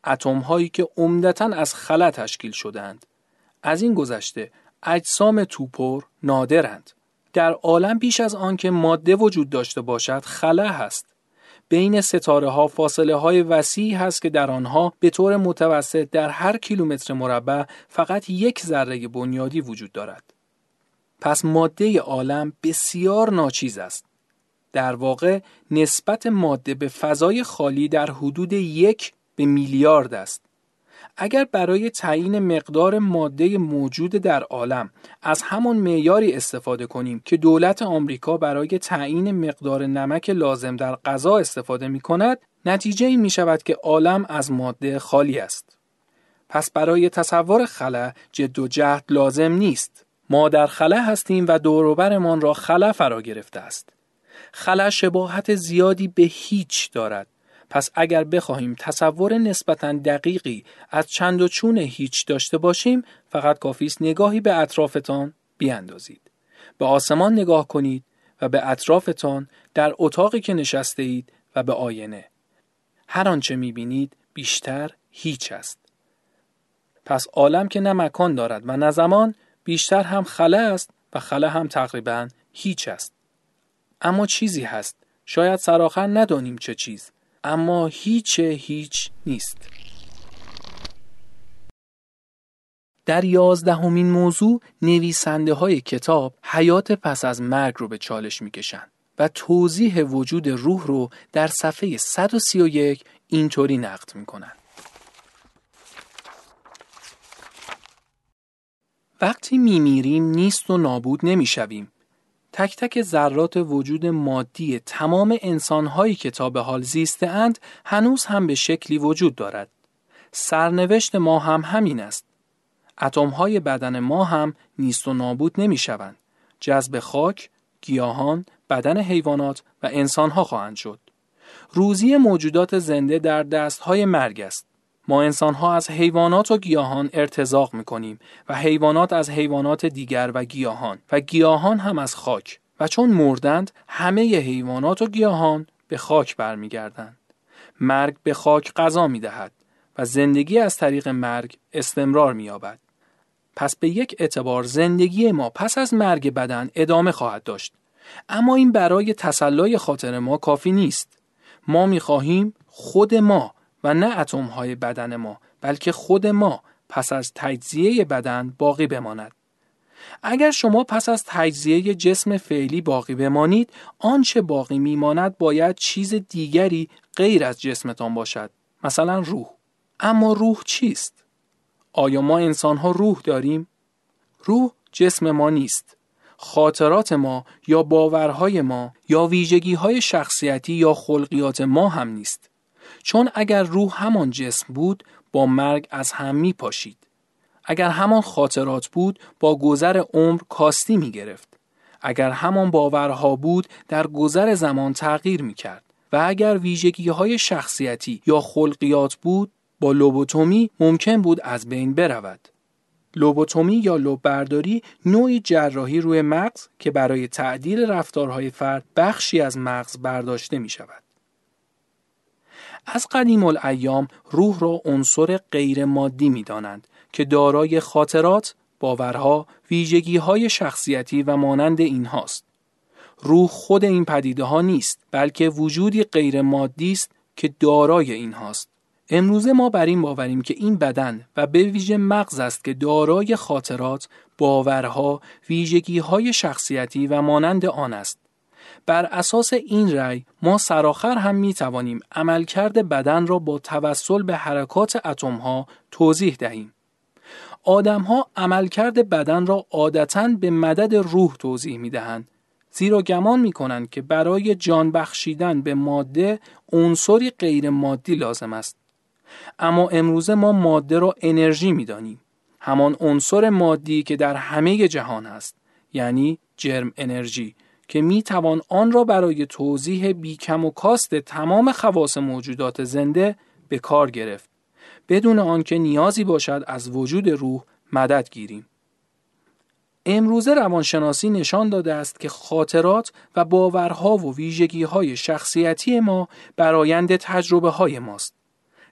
اتم هایی که عمدتا از خلا تشکیل شدند. از این گذشته اجسام توپر نادرند. در عالم بیش از آنکه ماده وجود داشته باشد خلا هست بین ستاره ها فاصله های وسیعی هست که در آنها به طور متوسط در هر کیلومتر مربع فقط یک ذره بنیادی وجود دارد پس ماده عالم بسیار ناچیز است. در واقع نسبت ماده به فضای خالی در حدود یک به میلیارد است. اگر برای تعیین مقدار ماده موجود در عالم از همان معیاری استفاده کنیم که دولت آمریکا برای تعیین مقدار نمک لازم در غذا استفاده می کند نتیجه این می شود که عالم از ماده خالی است. پس برای تصور خلا جد و جهد لازم نیست. ما در خلا هستیم و دوروبرمان را خلا فرا گرفته است. خلا شباهت زیادی به هیچ دارد. پس اگر بخواهیم تصور نسبتا دقیقی از چند و چون هیچ داشته باشیم فقط کافی است نگاهی به اطرافتان بیاندازید. به آسمان نگاه کنید و به اطرافتان در اتاقی که نشسته اید و به آینه. هر آنچه می‌بینید بیشتر هیچ است. پس عالم که نه مکان دارد و نه زمان بیشتر هم خله است و خله هم تقریبا هیچ است. اما چیزی هست. شاید سراخر ندانیم چه چیز. اما هیچ هیچ نیست. در یازدهمین موضوع نویسنده های کتاب حیات پس از مرگ رو به چالش می‌کشند و توضیح وجود روح رو در صفحه 131 اینطوری نقد می‌کنند. وقتی میمیریم نیست و نابود نمی‌شویم. تک تک ذرات وجود مادی تمام انسانهایی که تا به حال زیسته اند هنوز هم به شکلی وجود دارد. سرنوشت ما هم همین است. های بدن ما هم نیست و نابود نمی شوند. جذب خاک، گیاهان، بدن حیوانات و انسانها خواهند شد. روزی موجودات زنده در دستهای مرگ است. ما انسانها از حیوانات و گیاهان ارتزاق می کنیم و حیوانات از حیوانات دیگر و گیاهان و گیاهان هم از خاک و چون مردند همه حیوانات و گیاهان به خاک برمیگردند. مرگ به خاک غذا می دهد و زندگی از طریق مرگ استمرار می یابد. پس به یک اعتبار زندگی ما پس از مرگ بدن ادامه خواهد داشت. اما این برای تسلای خاطر ما کافی نیست. ما می خواهیم خود ما و نه اتم های بدن ما بلکه خود ما پس از تجزیه بدن باقی بماند. اگر شما پس از تجزیه جسم فعلی باقی بمانید آنچه باقی میماند باید چیز دیگری غیر از جسمتان باشد مثلا روح. اما روح چیست؟ آیا ما انسان ها روح داریم؟ روح جسم ما نیست. خاطرات ما یا باورهای ما یا ویژگی های شخصیتی یا خلقیات ما هم نیست. چون اگر روح همان جسم بود با مرگ از هم می پاشید. اگر همان خاطرات بود با گذر عمر کاستی می گرفت. اگر همان باورها بود در گذر زمان تغییر می کرد. و اگر ویژگی های شخصیتی یا خلقیات بود با لوبوتومی ممکن بود از بین برود. لوبوتومی یا لوب برداری نوعی جراحی روی مغز که برای تعدیل رفتارهای فرد بخشی از مغز برداشته می شود. از قدیم الایام روح را عنصر غیر مادی می دانند که دارای خاطرات، باورها، ویژگی های شخصیتی و مانند اینهاست. روح خود این پدیده ها نیست بلکه وجودی غیر مادی است که دارای اینهاست. امروزه ما بر این باوریم که این بدن و به ویژه مغز است که دارای خاطرات، باورها، ویژگی های شخصیتی و مانند آن است. بر اساس این رأی ما سراخر هم می توانیم عملکرد بدن را با توسل به حرکات اتم ها توضیح دهیم. آدم ها عملکرد بدن را عادتا به مدد روح توضیح می دهند زیرا گمان می کنند که برای جان بخشیدن به ماده عنصری غیر مادی لازم است. اما امروزه ما ماده را انرژی می دانیم. همان عنصر مادی که در همه جهان است یعنی جرم انرژی که می توان آن را برای توضیح بیکم و کاست تمام خواص موجودات زنده به کار گرفت بدون آنکه نیازی باشد از وجود روح مدد گیریم امروزه روانشناسی نشان داده است که خاطرات و باورها و ویژگی های شخصیتی ما برایند تجربه های ماست.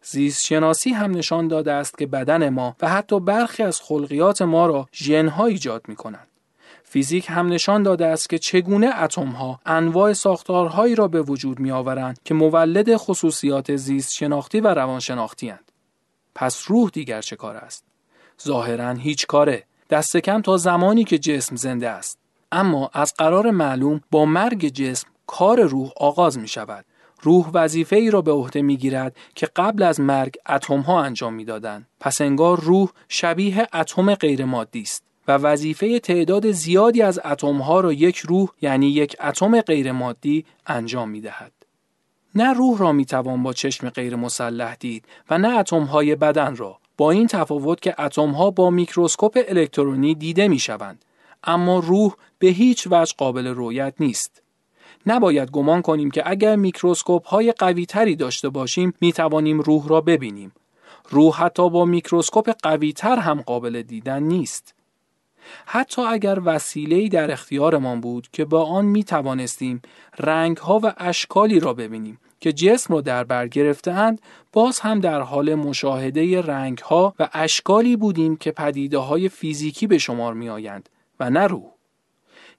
زیست شناسی هم نشان داده است که بدن ما و حتی برخی از خلقیات ما را ژنها ایجاد می کنند. فیزیک هم نشان داده است که چگونه اتم ها انواع ساختارهایی را به وجود می آورند که مولد خصوصیات زیست شناختی و روان شناختی هند. پس روح دیگر چه کار است؟ ظاهرا هیچ کاره دست کم تا زمانی که جسم زنده است اما از قرار معلوم با مرگ جسم کار روح آغاز می شود روح وظیفه ای را به عهده می گیرد که قبل از مرگ اتم ها انجام می دادن. پس انگار روح شبیه اتم غیر مادی است و وظیفه تعداد زیادی از اتم ها را یک روح یعنی یک اتم غیر مادی انجام می دهد. نه روح را می توان با چشم غیر مسلح دید و نه اتم های بدن را با این تفاوت که اتم ها با میکروسکوپ الکترونی دیده می شوند اما روح به هیچ وجه قابل رویت نیست. نباید گمان کنیم که اگر میکروسکوپ های قوی تری داشته باشیم می توانیم روح را ببینیم. روح حتی با میکروسکوپ قوی تر هم قابل دیدن نیست. حتی اگر وسیله‌ای در اختیارمان بود که با آن می توانستیم رنگها و اشکالی را ببینیم که جسم رو در بر گرفتهاند باز هم در حال مشاهده رنگ ها و اشکالی بودیم که پدیده های فیزیکی به شمار می آیند و نه روح.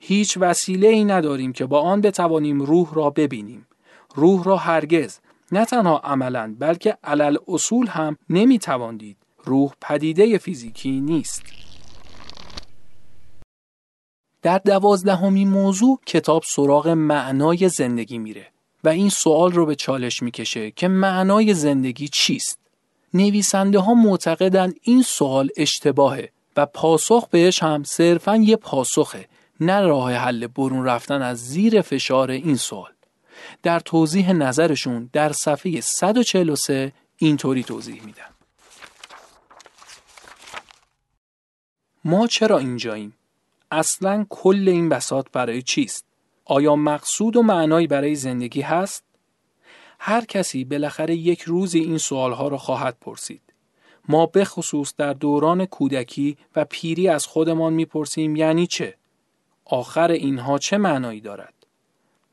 هیچ وسیله ای نداریم که با آن بتوانیم روح را ببینیم. روح را هرگز نه تنها عملا بلکه علل اصول هم نمی تواندید. روح پدیده فیزیکی نیست. در دوازدهمین موضوع کتاب سراغ معنای زندگی میره و این سوال رو به چالش می‌کشه که معنای زندگی چیست؟ نویسنده ها معتقدند این سوال اشتباهه و پاسخ بهش هم صرفا یه پاسخه نه راه حل برون رفتن از زیر فشار این سوال. در توضیح نظرشون در صفحه 143 اینطوری توضیح میدن. ما چرا اینجاییم؟ اصلا کل این بساط برای چیست؟ آیا مقصود و معنایی برای زندگی هست؟ هر کسی بالاخره یک روزی این سوالها را خواهد پرسید. ما به خصوص در دوران کودکی و پیری از خودمان می‌پرسیم یعنی چه؟ آخر اینها چه معنایی دارد؟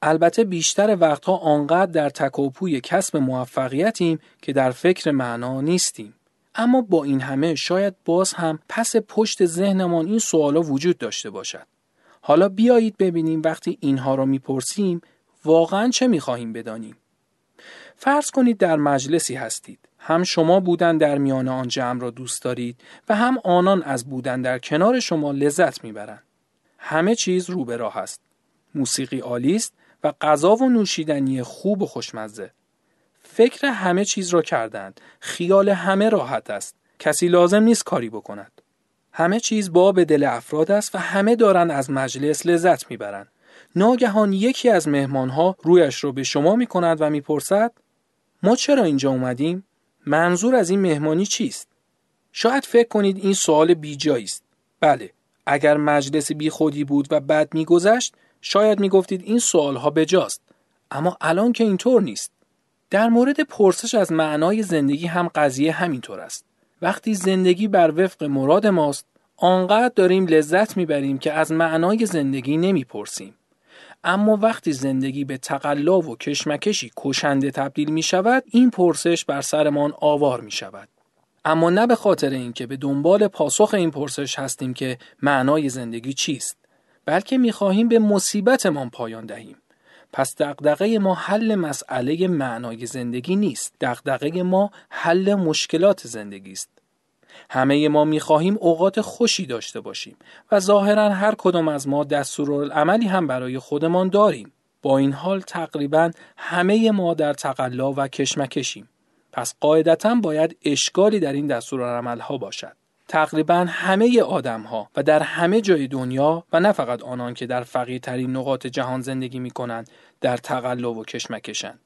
البته بیشتر وقتها آنقدر در تکاپوی کسب موفقیتیم که در فکر معنا نیستیم. اما با این همه شاید باز هم پس پشت ذهنمان این سوالا وجود داشته باشد. حالا بیایید ببینیم وقتی اینها را می‌پرسیم واقعا چه می‌خواهیم بدانیم. فرض کنید در مجلسی هستید. هم شما بودن در میان آن جمع را دوست دارید و هم آنان از بودن در کنار شما لذت می‌برند. همه چیز رو به راه است. موسیقی عالی و غذا و نوشیدنی خوب و خوشمزه. فکر همه چیز را کردند. خیال همه راحت است. کسی لازم نیست کاری بکند. همه چیز با به دل افراد است و همه دارند از مجلس لذت می‌برند. ناگهان یکی از مهمانها رویش را به شما می کند و می‌پرسد ما چرا اینجا اومدیم؟ منظور از این مهمانی چیست؟ شاید فکر کنید این سوال بیجایی است. بله، اگر مجلس بی خودی بود و بد میگذشت، شاید می‌گفتید این سوالها بجاست. اما الان که اینطور نیست. در مورد پرسش از معنای زندگی هم قضیه همینطور است. وقتی زندگی بر وفق مراد ماست، آنقدر داریم لذت می‌بریم که از معنای زندگی نمی‌پرسیم. اما وقتی زندگی به تقلا و کشمکشی کشنده تبدیل می شود این پرسش بر سرمان آوار می شود. اما نه به خاطر اینکه به دنبال پاسخ این پرسش هستیم که معنای زندگی چیست بلکه می خواهیم به مصیبتمان پایان دهیم. پس دغدغه ما حل مسئله معنای زندگی نیست. دغدغه ما حل مشکلات زندگی است. همه ما می‌خواهیم اوقات خوشی داشته باشیم و ظاهرا هر کدام از ما دستورالعملی هم برای خودمان داریم. با این حال تقریبا همه ما در تقلا و کشمکشیم. پس قاعدتا باید اشکالی در این ها باشد. تقریبا همه آدم ها و در همه جای دنیا و نه فقط آنان که در فقیرترین نقاط جهان زندگی می کنند در تقلا و کشمکشند.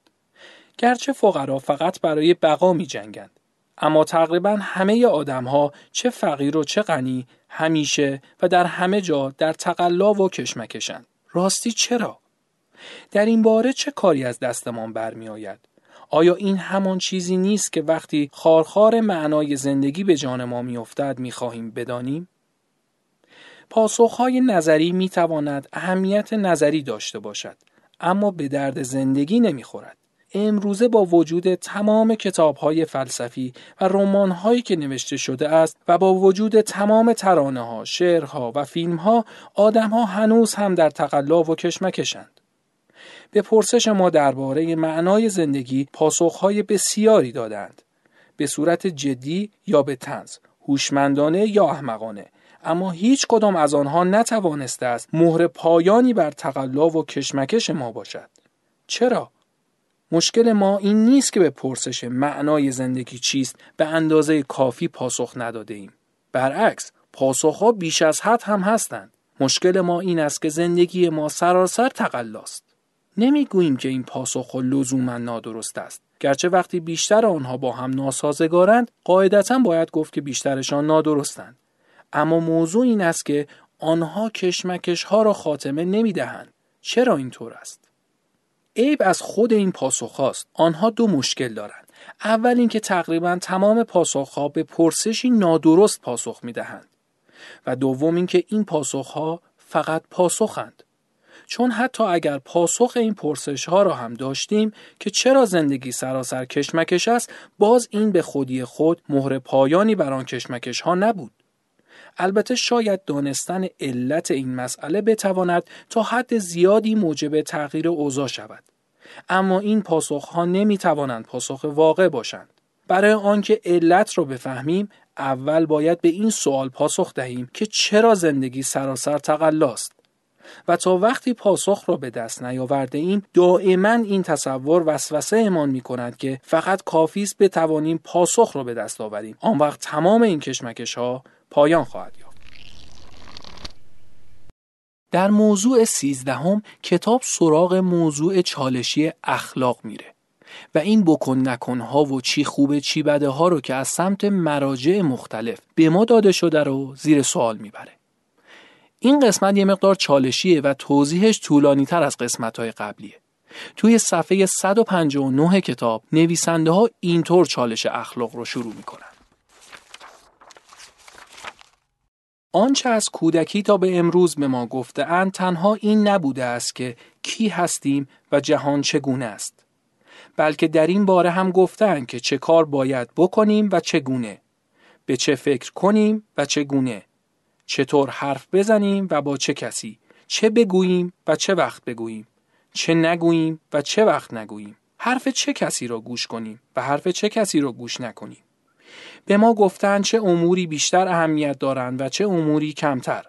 گرچه فقرا فقط برای بقا می جنگند. اما تقریبا همه آدم ها چه فقیر و چه غنی همیشه و در همه جا در تقلا و کشمکشند. راستی چرا؟ در این باره چه کاری از دستمان برمی آید؟ آیا این همان چیزی نیست که وقتی خارخار معنای زندگی به جان ما میافتد می‌خواهیم بدانیم؟ پاسخهای نظری می‌تواند اهمیت نظری داشته باشد اما به درد زندگی نمی‌خورد. امروزه با وجود تمام کتابهای فلسفی و رمانهایی که نوشته شده است و با وجود تمام ترانه ها، شعرها و فیلم ها آدم ها هنوز هم در تقلا و کشمکشند. به پرسش ما درباره معنای زندگی پاسخهای بسیاری دادند. به صورت جدی یا به تنز، هوشمندانه یا احمقانه اما هیچ کدام از آنها نتوانسته است مهر پایانی بر تقلا و کشمکش ما باشد. چرا؟ مشکل ما این نیست که به پرسش معنای زندگی چیست به اندازه کافی پاسخ نداده ایم. برعکس پاسخها بیش از حد هم هستند. مشکل ما این است که زندگی ما سراسر تقلاست. نمی‌گوییم که این پاسخ لزوما نادرست است. گرچه وقتی بیشتر آنها با هم ناسازگارند قاعدتا باید گفت که بیشترشان نادرستند. اما موضوع این است که آنها کشمکش ها را خاتمه نمی دهند. چرا اینطور است؟ عیب از خود این پاسخ هاست. آنها دو مشکل دارند. اول اینکه تقریبا تمام پاسخ به پرسشی نادرست پاسخ می دهند. و دوم اینکه این پاسخ ها فقط پاسخند. چون حتی اگر پاسخ این پرسش ها را هم داشتیم که چرا زندگی سراسر کشمکش است باز این به خودی خود مهر پایانی بر آن کشمکش ها نبود. البته شاید دانستن علت این مسئله بتواند تا حد زیادی موجب تغییر اوضاع شود. اما این پاسخ ها نمی توانند پاسخ واقع باشند. برای آنکه علت را بفهمیم اول باید به این سوال پاسخ دهیم که چرا زندگی سراسر تقلاست و تا وقتی پاسخ را به دست نیاورده ایم دائما این تصور وسوسه امان می کند که فقط کافی است بتوانیم پاسخ را به دست آوریم آن وقت تمام این کشمکش ها پایان خواهد یافت در موضوع سیزدهم کتاب سراغ موضوع چالشی اخلاق میره و این بکن نکن ها و چی خوبه چی بده ها رو که از سمت مراجع مختلف به ما داده شده رو زیر سوال می‌بره. این قسمت یه مقدار چالشیه و توضیحش طولانی تر از قسمت های قبلیه. توی صفحه 159 کتاب نویسنده ها اینطور چالش اخلاق رو شروع می‌کنن. آنچه از کودکی تا به امروز به ما گفته اند تنها این نبوده است که کی هستیم و جهان چگونه است. بلکه در این باره هم گفتن که چه کار باید بکنیم و چگونه به چه فکر کنیم و چگونه چطور حرف بزنیم و با چه کسی چه بگوییم و چه وقت بگوییم چه نگوییم و چه وقت نگوییم حرف چه کسی را گوش کنیم و حرف چه کسی را گوش نکنیم. به ما گفتن چه اموری بیشتر اهمیت دارند و چه اموری کمتر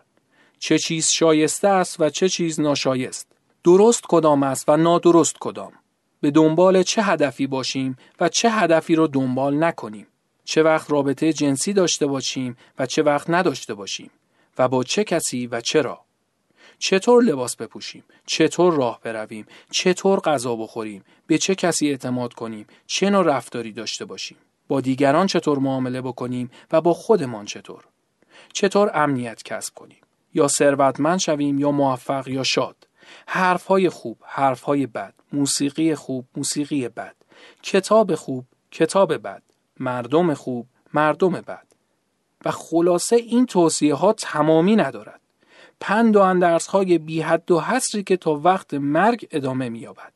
چه چیز شایسته است و چه چیز ناشایست درست کدام است و نادرست کدام به دنبال چه هدفی باشیم و چه هدفی رو دنبال نکنیم چه وقت رابطه جنسی داشته باشیم و چه وقت نداشته باشیم. و با چه کسی و چرا؟ چطور لباس بپوشیم؟ چطور راه برویم؟ چطور غذا بخوریم؟ به چه کسی اعتماد کنیم؟ چه نوع رفتاری داشته باشیم؟ با دیگران چطور معامله بکنیم و با خودمان چطور؟ چطور امنیت کسب کنیم؟ یا ثروتمند شویم یا موفق یا شاد؟ حرفهای خوب حرفهای بد موسیقی خوب موسیقی بد کتاب خوب کتاب بد مردم خوب مردم بد. و خلاصه این توصیه ها تمامی ندارد پند و اندرس های بی حد و حسری که تا وقت مرگ ادامه مییابد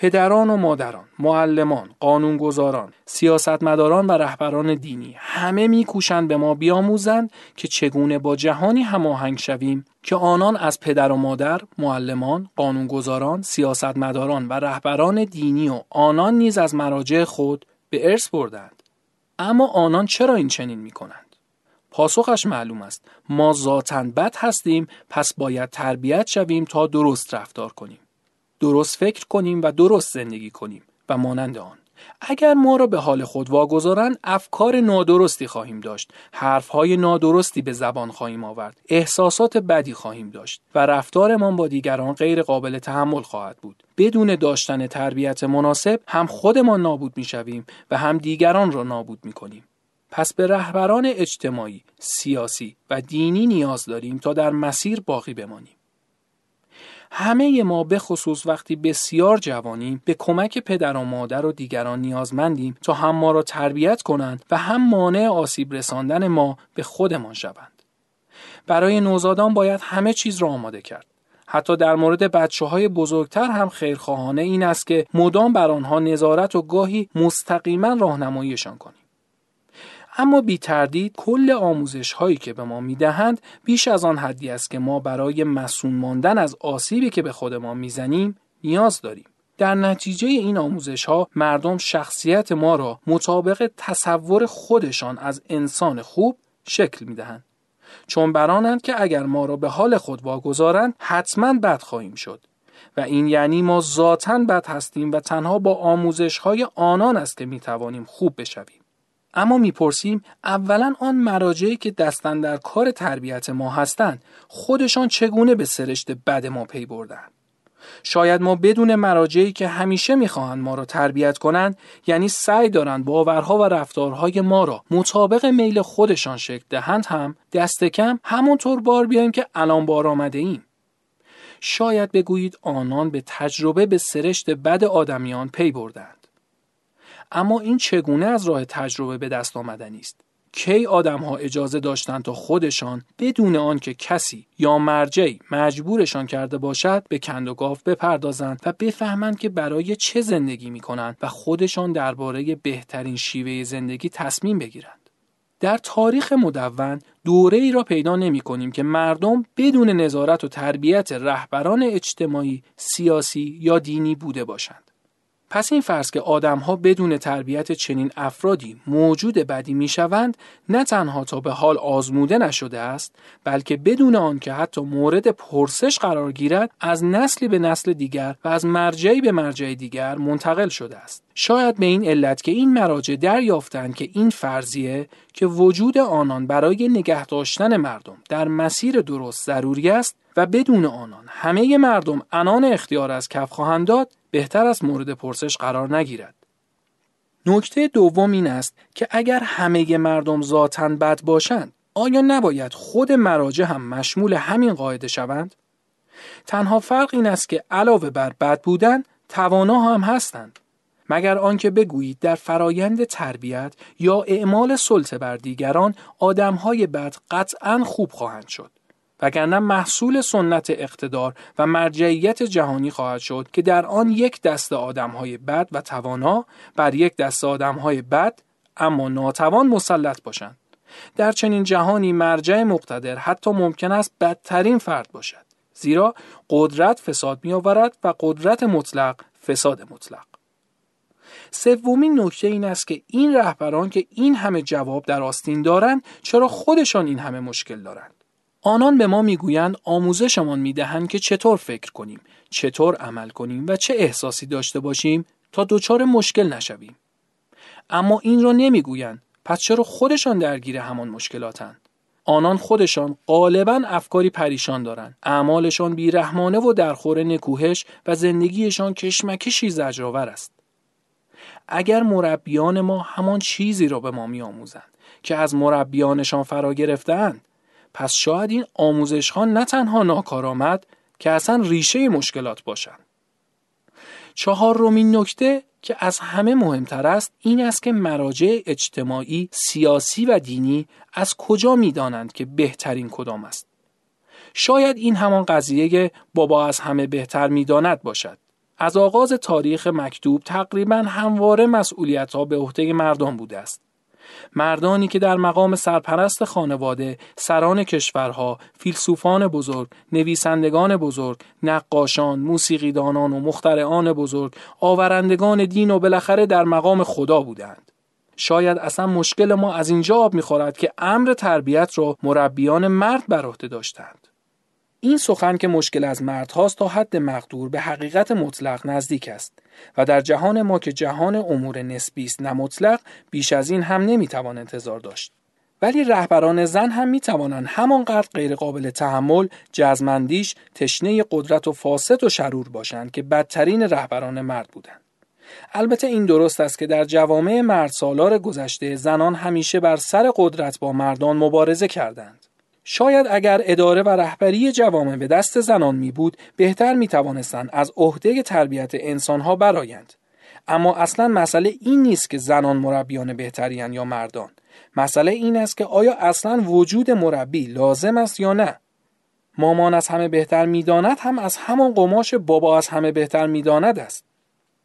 پدران و مادران، معلمان، قانونگذاران، سیاستمداران و رهبران دینی همه میکوشند به ما بیاموزند که چگونه با جهانی هماهنگ شویم که آنان از پدر و مادر، معلمان، قانونگذاران، سیاستمداران و رهبران دینی و آنان نیز از مراجع خود به ارث بردند. اما آنان چرا این چنین می کنند؟ پاسخش معلوم است. ما ذاتا بد هستیم پس باید تربیت شویم تا درست رفتار کنیم. درست فکر کنیم و درست زندگی کنیم و مانند آن اگر ما را به حال خود واگذارند افکار نادرستی خواهیم داشت حرفهای نادرستی به زبان خواهیم آورد احساسات بدی خواهیم داشت و رفتارمان با دیگران غیر قابل تحمل خواهد بود بدون داشتن تربیت مناسب هم خودمان نابود می‌شویم و هم دیگران را نابود می کنیم. پس به رهبران اجتماعی، سیاسی و دینی نیاز داریم تا در مسیر باقی بمانیم. همه ما به خصوص وقتی بسیار جوانیم به کمک پدر و مادر و دیگران نیازمندیم تا هم ما را تربیت کنند و هم مانع آسیب رساندن ما به خودمان شوند. برای نوزادان باید همه چیز را آماده کرد. حتی در مورد بچه های بزرگتر هم خیرخواهانه این است که مدام بر آنها نظارت و گاهی مستقیما راهنماییشان کنیم. اما بی تردید کل آموزش هایی که به ما می‌دهند بیش از آن حدی است که ما برای مسون ماندن از آسیبی که به خودمان می‌زنیم نیاز داریم. در نتیجه این آموزش ها مردم شخصیت ما را مطابق تصور خودشان از انسان خوب شکل می دهند. چون برانند که اگر ما را به حال خود واگذارند حتما بد خواهیم شد و این یعنی ما ذاتا بد هستیم و تنها با آموزش های آنان است که می توانیم خوب بشویم. اما می‌پرسیم اولا آن مراجعی که دستن در کار تربیت ما هستند خودشان چگونه به سرشت بد ما پی بردند شاید ما بدون مراجعی که همیشه می‌خواهند ما را تربیت کنند یعنی سعی دارند باورها و رفتارهای ما را مطابق میل خودشان شکل دهند هم دست کم همونطور بار بیایم که الان بار آمده ایم شاید بگویید آنان به تجربه به سرشت بد آدمیان پی بردند اما این چگونه از راه تجربه به دست آمدنی است کی آدم ها اجازه داشتند تا خودشان بدون آنکه کسی یا مرجعی مجبورشان کرده باشد به کند و گاف بپردازند و بفهمند که برای چه زندگی می کنند و خودشان درباره بهترین شیوه زندگی تصمیم بگیرند. در تاریخ مدون دوره ای را پیدا نمی کنیم که مردم بدون نظارت و تربیت رهبران اجتماعی، سیاسی یا دینی بوده باشند. پس این فرض که آدمها بدون تربیت چنین افرادی موجود بدی می‌شوند نه تنها تا به حال آزموده نشده است بلکه بدون آنکه حتی مورد پرسش قرار گیرد از نسلی به نسل دیگر و از مرجعی به مرجع دیگر منتقل شده است. شاید به این علت که این مراجع دریافتند که این فرضیه که وجود آنان برای نگه داشتن مردم در مسیر درست ضروری است و بدون آنان همه مردم انان اختیار از کف خواهند داد بهتر از مورد پرسش قرار نگیرد. نکته دوم این است که اگر همه مردم ذاتا بد باشند آیا نباید خود مراجع هم مشمول همین قاعده شوند؟ تنها فرق این است که علاوه بر بد بودن توانا هم هستند. مگر آنکه بگویید در فرایند تربیت یا اعمال سلطه بر دیگران آدمهای بد قطعا خوب خواهند شد. وگرنه محصول سنت اقتدار و مرجعیت جهانی خواهد شد که در آن یک دست آدمهای بد و توانا بر یک دست آدمهای بد اما ناتوان مسلط باشند. در چنین جهانی مرجع مقتدر حتی ممکن است بدترین فرد باشد. زیرا قدرت فساد می آورد و قدرت مطلق فساد مطلق. سومین نکته این است که این رهبران که این همه جواب در آستین دارند چرا خودشان این همه مشکل دارند آنان به ما می‌گویند آموزشمان می‌دهند که چطور فکر کنیم، چطور عمل کنیم و چه احساسی داشته باشیم تا دچار مشکل نشویم. اما این را نمی‌گویند پس چرا خودشان درگیر همان مشکلاتند؟ آنان خودشان غالبا افکاری پریشان دارند. اعمالشان بیرحمانه و درخور نکوهش و زندگیشان کشمکشی زجرآور است. اگر مربیان ما همان چیزی را به ما میآموزند که از مربیانشان فرا گرفتهاند پس شاید این آموزش ها نه تنها ناکارآمد که اصلا ریشه مشکلات باشند. چهار رومین نکته که از همه مهمتر است این است که مراجع اجتماعی، سیاسی و دینی از کجا می‌دانند که بهترین کدام است. شاید این همان قضیه بابا از همه بهتر می‌داند باشد. از آغاز تاریخ مکتوب تقریبا همواره مسئولیت ها به عهده مردم بوده است. مردانی که در مقام سرپرست خانواده، سران کشورها، فیلسوفان بزرگ، نویسندگان بزرگ، نقاشان، موسیقیدانان و مخترعان بزرگ، آورندگان دین و بالاخره در مقام خدا بودند. شاید اصلا مشکل ما از اینجا آب می‌خورد که امر تربیت را مربیان مرد بر عهده داشتند. این سخن که مشکل از مرد هاست تا حد مقدور به حقیقت مطلق نزدیک است و در جهان ما که جهان امور نسبی است نه مطلق بیش از این هم نمی‌توان انتظار داشت. ولی رهبران زن هم می‌توانند همانقدر غیر قابل تحمل جزمندیش تشنه قدرت و فاسد و شرور باشند که بدترین رهبران مرد بودند. البته این درست است که در جوامع مرد سالار گذشته زنان همیشه بر سر قدرت با مردان مبارزه کردند. شاید اگر اداره و رهبری جوامع به دست زنان می بود بهتر می توانستند از عهده تربیت انسانها برایند اما اصلا مسئله این نیست که زنان مربیان بهتریان یا مردان. مسئله این است که آیا اصلا وجود مربی لازم است یا نه؟ مامان از همه بهتر می‌داند هم از همان قماش بابا از همه بهتر می‌داند است.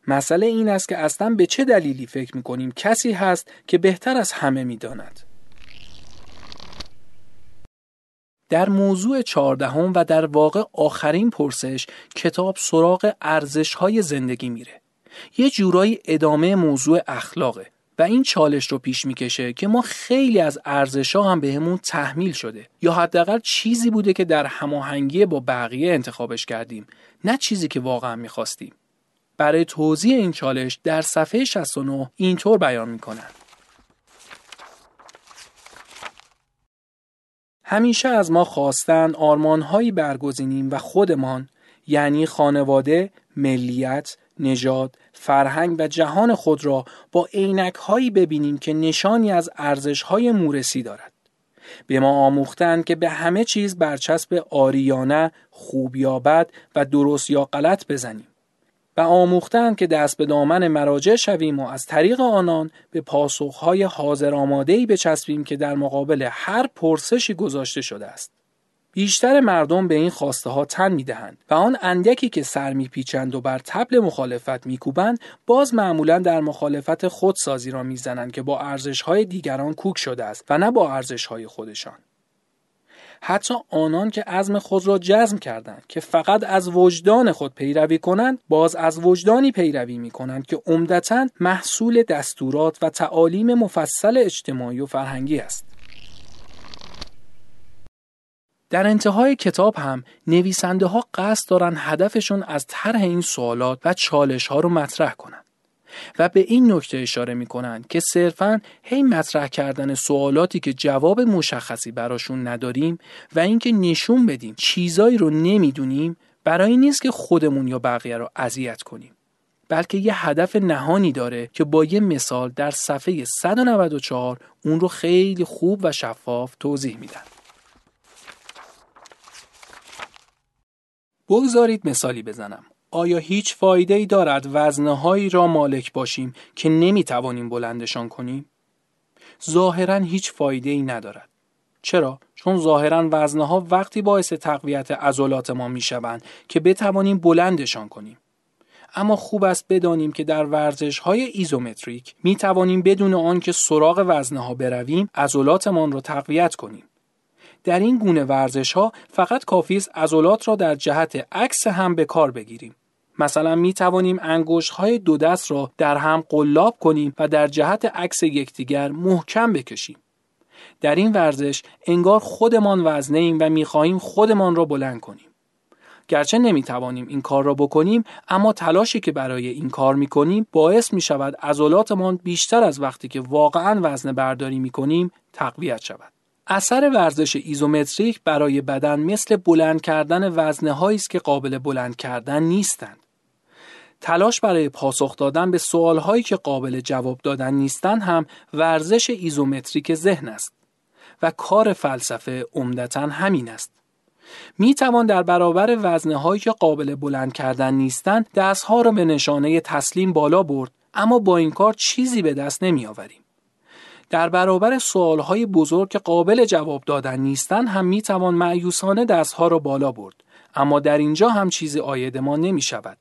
مسئله این است که اصلا به چه دلیلی فکر می کنیم کسی هست که بهتر از همه می‌داند در موضوع چهاردهم و در واقع آخرین پرسش کتاب سراغ ارزش های زندگی میره. یه جورایی ادامه موضوع اخلاقه و این چالش رو پیش می‌کشه که ما خیلی از ارزش هم بهمون تحمیل شده یا حداقل چیزی بوده که در هماهنگی با بقیه انتخابش کردیم نه چیزی که واقعا می‌خواستیم. برای توضیح این چالش در صفحه 69 اینطور بیان می‌کنن. همیشه از ما خواستن آرمانهایی برگزینیم و خودمان یعنی خانواده، ملیت، نژاد، فرهنگ و جهان خود را با عینک هایی ببینیم که نشانی از ارزش های مورسی دارد. به ما آموختند که به همه چیز برچسب آریانه، خوب یا بد و درست یا غلط بزنیم. و آموختند که دست به دامن مراجع شویم و از طریق آنان به پاسخهای حاضر آمادهی بچسبیم که در مقابل هر پرسشی گذاشته شده است. بیشتر مردم به این خواسته ها تن می دهند و آن اندکی که سر می پیچند و بر تبل مخالفت می کوبند باز معمولا در مخالفت خودسازی را می زنند که با ارزش های دیگران کوک شده است و نه با ارزش های خودشان. حتی آنان که عزم خود را جزم کردند که فقط از وجدان خود پیروی کنند باز از وجدانی پیروی می کنند که عمدتا محصول دستورات و تعالیم مفصل اجتماعی و فرهنگی است در انتهای کتاب هم نویسنده ها قصد دارن هدفشون از طرح این سوالات و چالش ها رو مطرح کنند. و به این نکته اشاره می کنند که صرفا هی مطرح کردن سوالاتی که جواب مشخصی براشون نداریم و اینکه نشون بدیم چیزایی رو نمی‌دونیم برای نیست که خودمون یا بقیه رو اذیت کنیم بلکه یه هدف نهانی داره که با یه مثال در صفحه 194 اون رو خیلی خوب و شفاف توضیح میدن. بگذارید مثالی بزنم. آیا هیچ فایده ای دارد وزنهایی را مالک باشیم که نمی توانیم بلندشان کنیم؟ ظاهرا هیچ فایده ای ندارد. چرا؟ چون ظاهرا وزنها وقتی باعث تقویت عضلات ما می شوند که بتوانیم بلندشان کنیم. اما خوب است بدانیم که در ورزش های ایزومتریک می توانیم بدون آن که سراغ وزنها برویم عضلاتمان را تقویت کنیم. در این گونه ورزش ها فقط کافی است عضلات را در جهت عکس هم به کار بگیریم. مثلا می توانیم انگشت های دو دست را در هم قلاب کنیم و در جهت عکس یکدیگر محکم بکشیم. در این ورزش انگار خودمان وزنه ایم و می خواهیم خودمان را بلند کنیم. گرچه نمی توانیم این کار را بکنیم اما تلاشی که برای این کار می کنیم باعث می شود عضلاتمان بیشتر از وقتی که واقعا وزن برداری می کنیم تقویت شود. اثر ورزش ایزومتریک برای بدن مثل بلند کردن وزنه است که قابل بلند کردن نیستند. تلاش برای پاسخ دادن به سوالهایی که قابل جواب دادن نیستند هم ورزش ایزومتریک ذهن است و کار فلسفه عمدتا همین است. می توان در برابر وزنه هایی که قابل بلند کردن نیستند دستها را به نشانه تسلیم بالا برد اما با این کار چیزی به دست نمی آوریم. در برابر سوالهای بزرگ که قابل جواب دادن نیستند هم می توان معیوسانه دستها را بالا برد اما در اینجا هم چیزی آید ما نمی شود.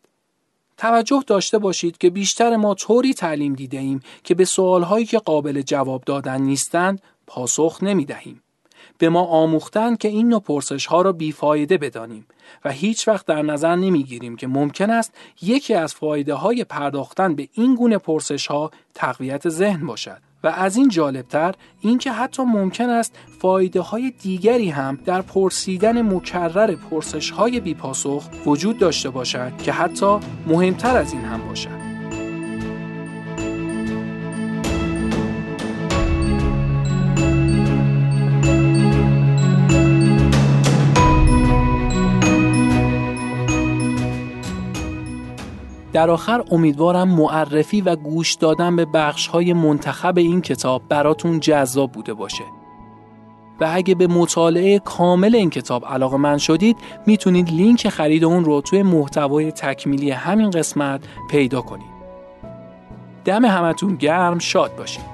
توجه داشته باشید که بیشتر ما طوری تعلیم دیده ایم که به سوالهایی که قابل جواب دادن نیستند پاسخ نمی دهیم. به ما آموختند که این نوع پرسش ها را بیفایده بدانیم و هیچ وقت در نظر نمی گیریم که ممکن است یکی از فایده های پرداختن به این گونه پرسش ها تقویت ذهن باشد. و از این جالبتر اینکه حتی ممکن است فایده های دیگری هم در پرسیدن مکرر پرسش های بیپاسخ وجود داشته باشد که حتی مهمتر از این هم باشد. در آخر امیدوارم معرفی و گوش دادن به بخش های منتخب این کتاب براتون جذاب بوده باشه. و اگه به مطالعه کامل این کتاب علاقه من شدید می‌تونید لینک خرید اون رو توی محتوای تکمیلی همین قسمت پیدا کنید. دم همتون گرم شاد باشید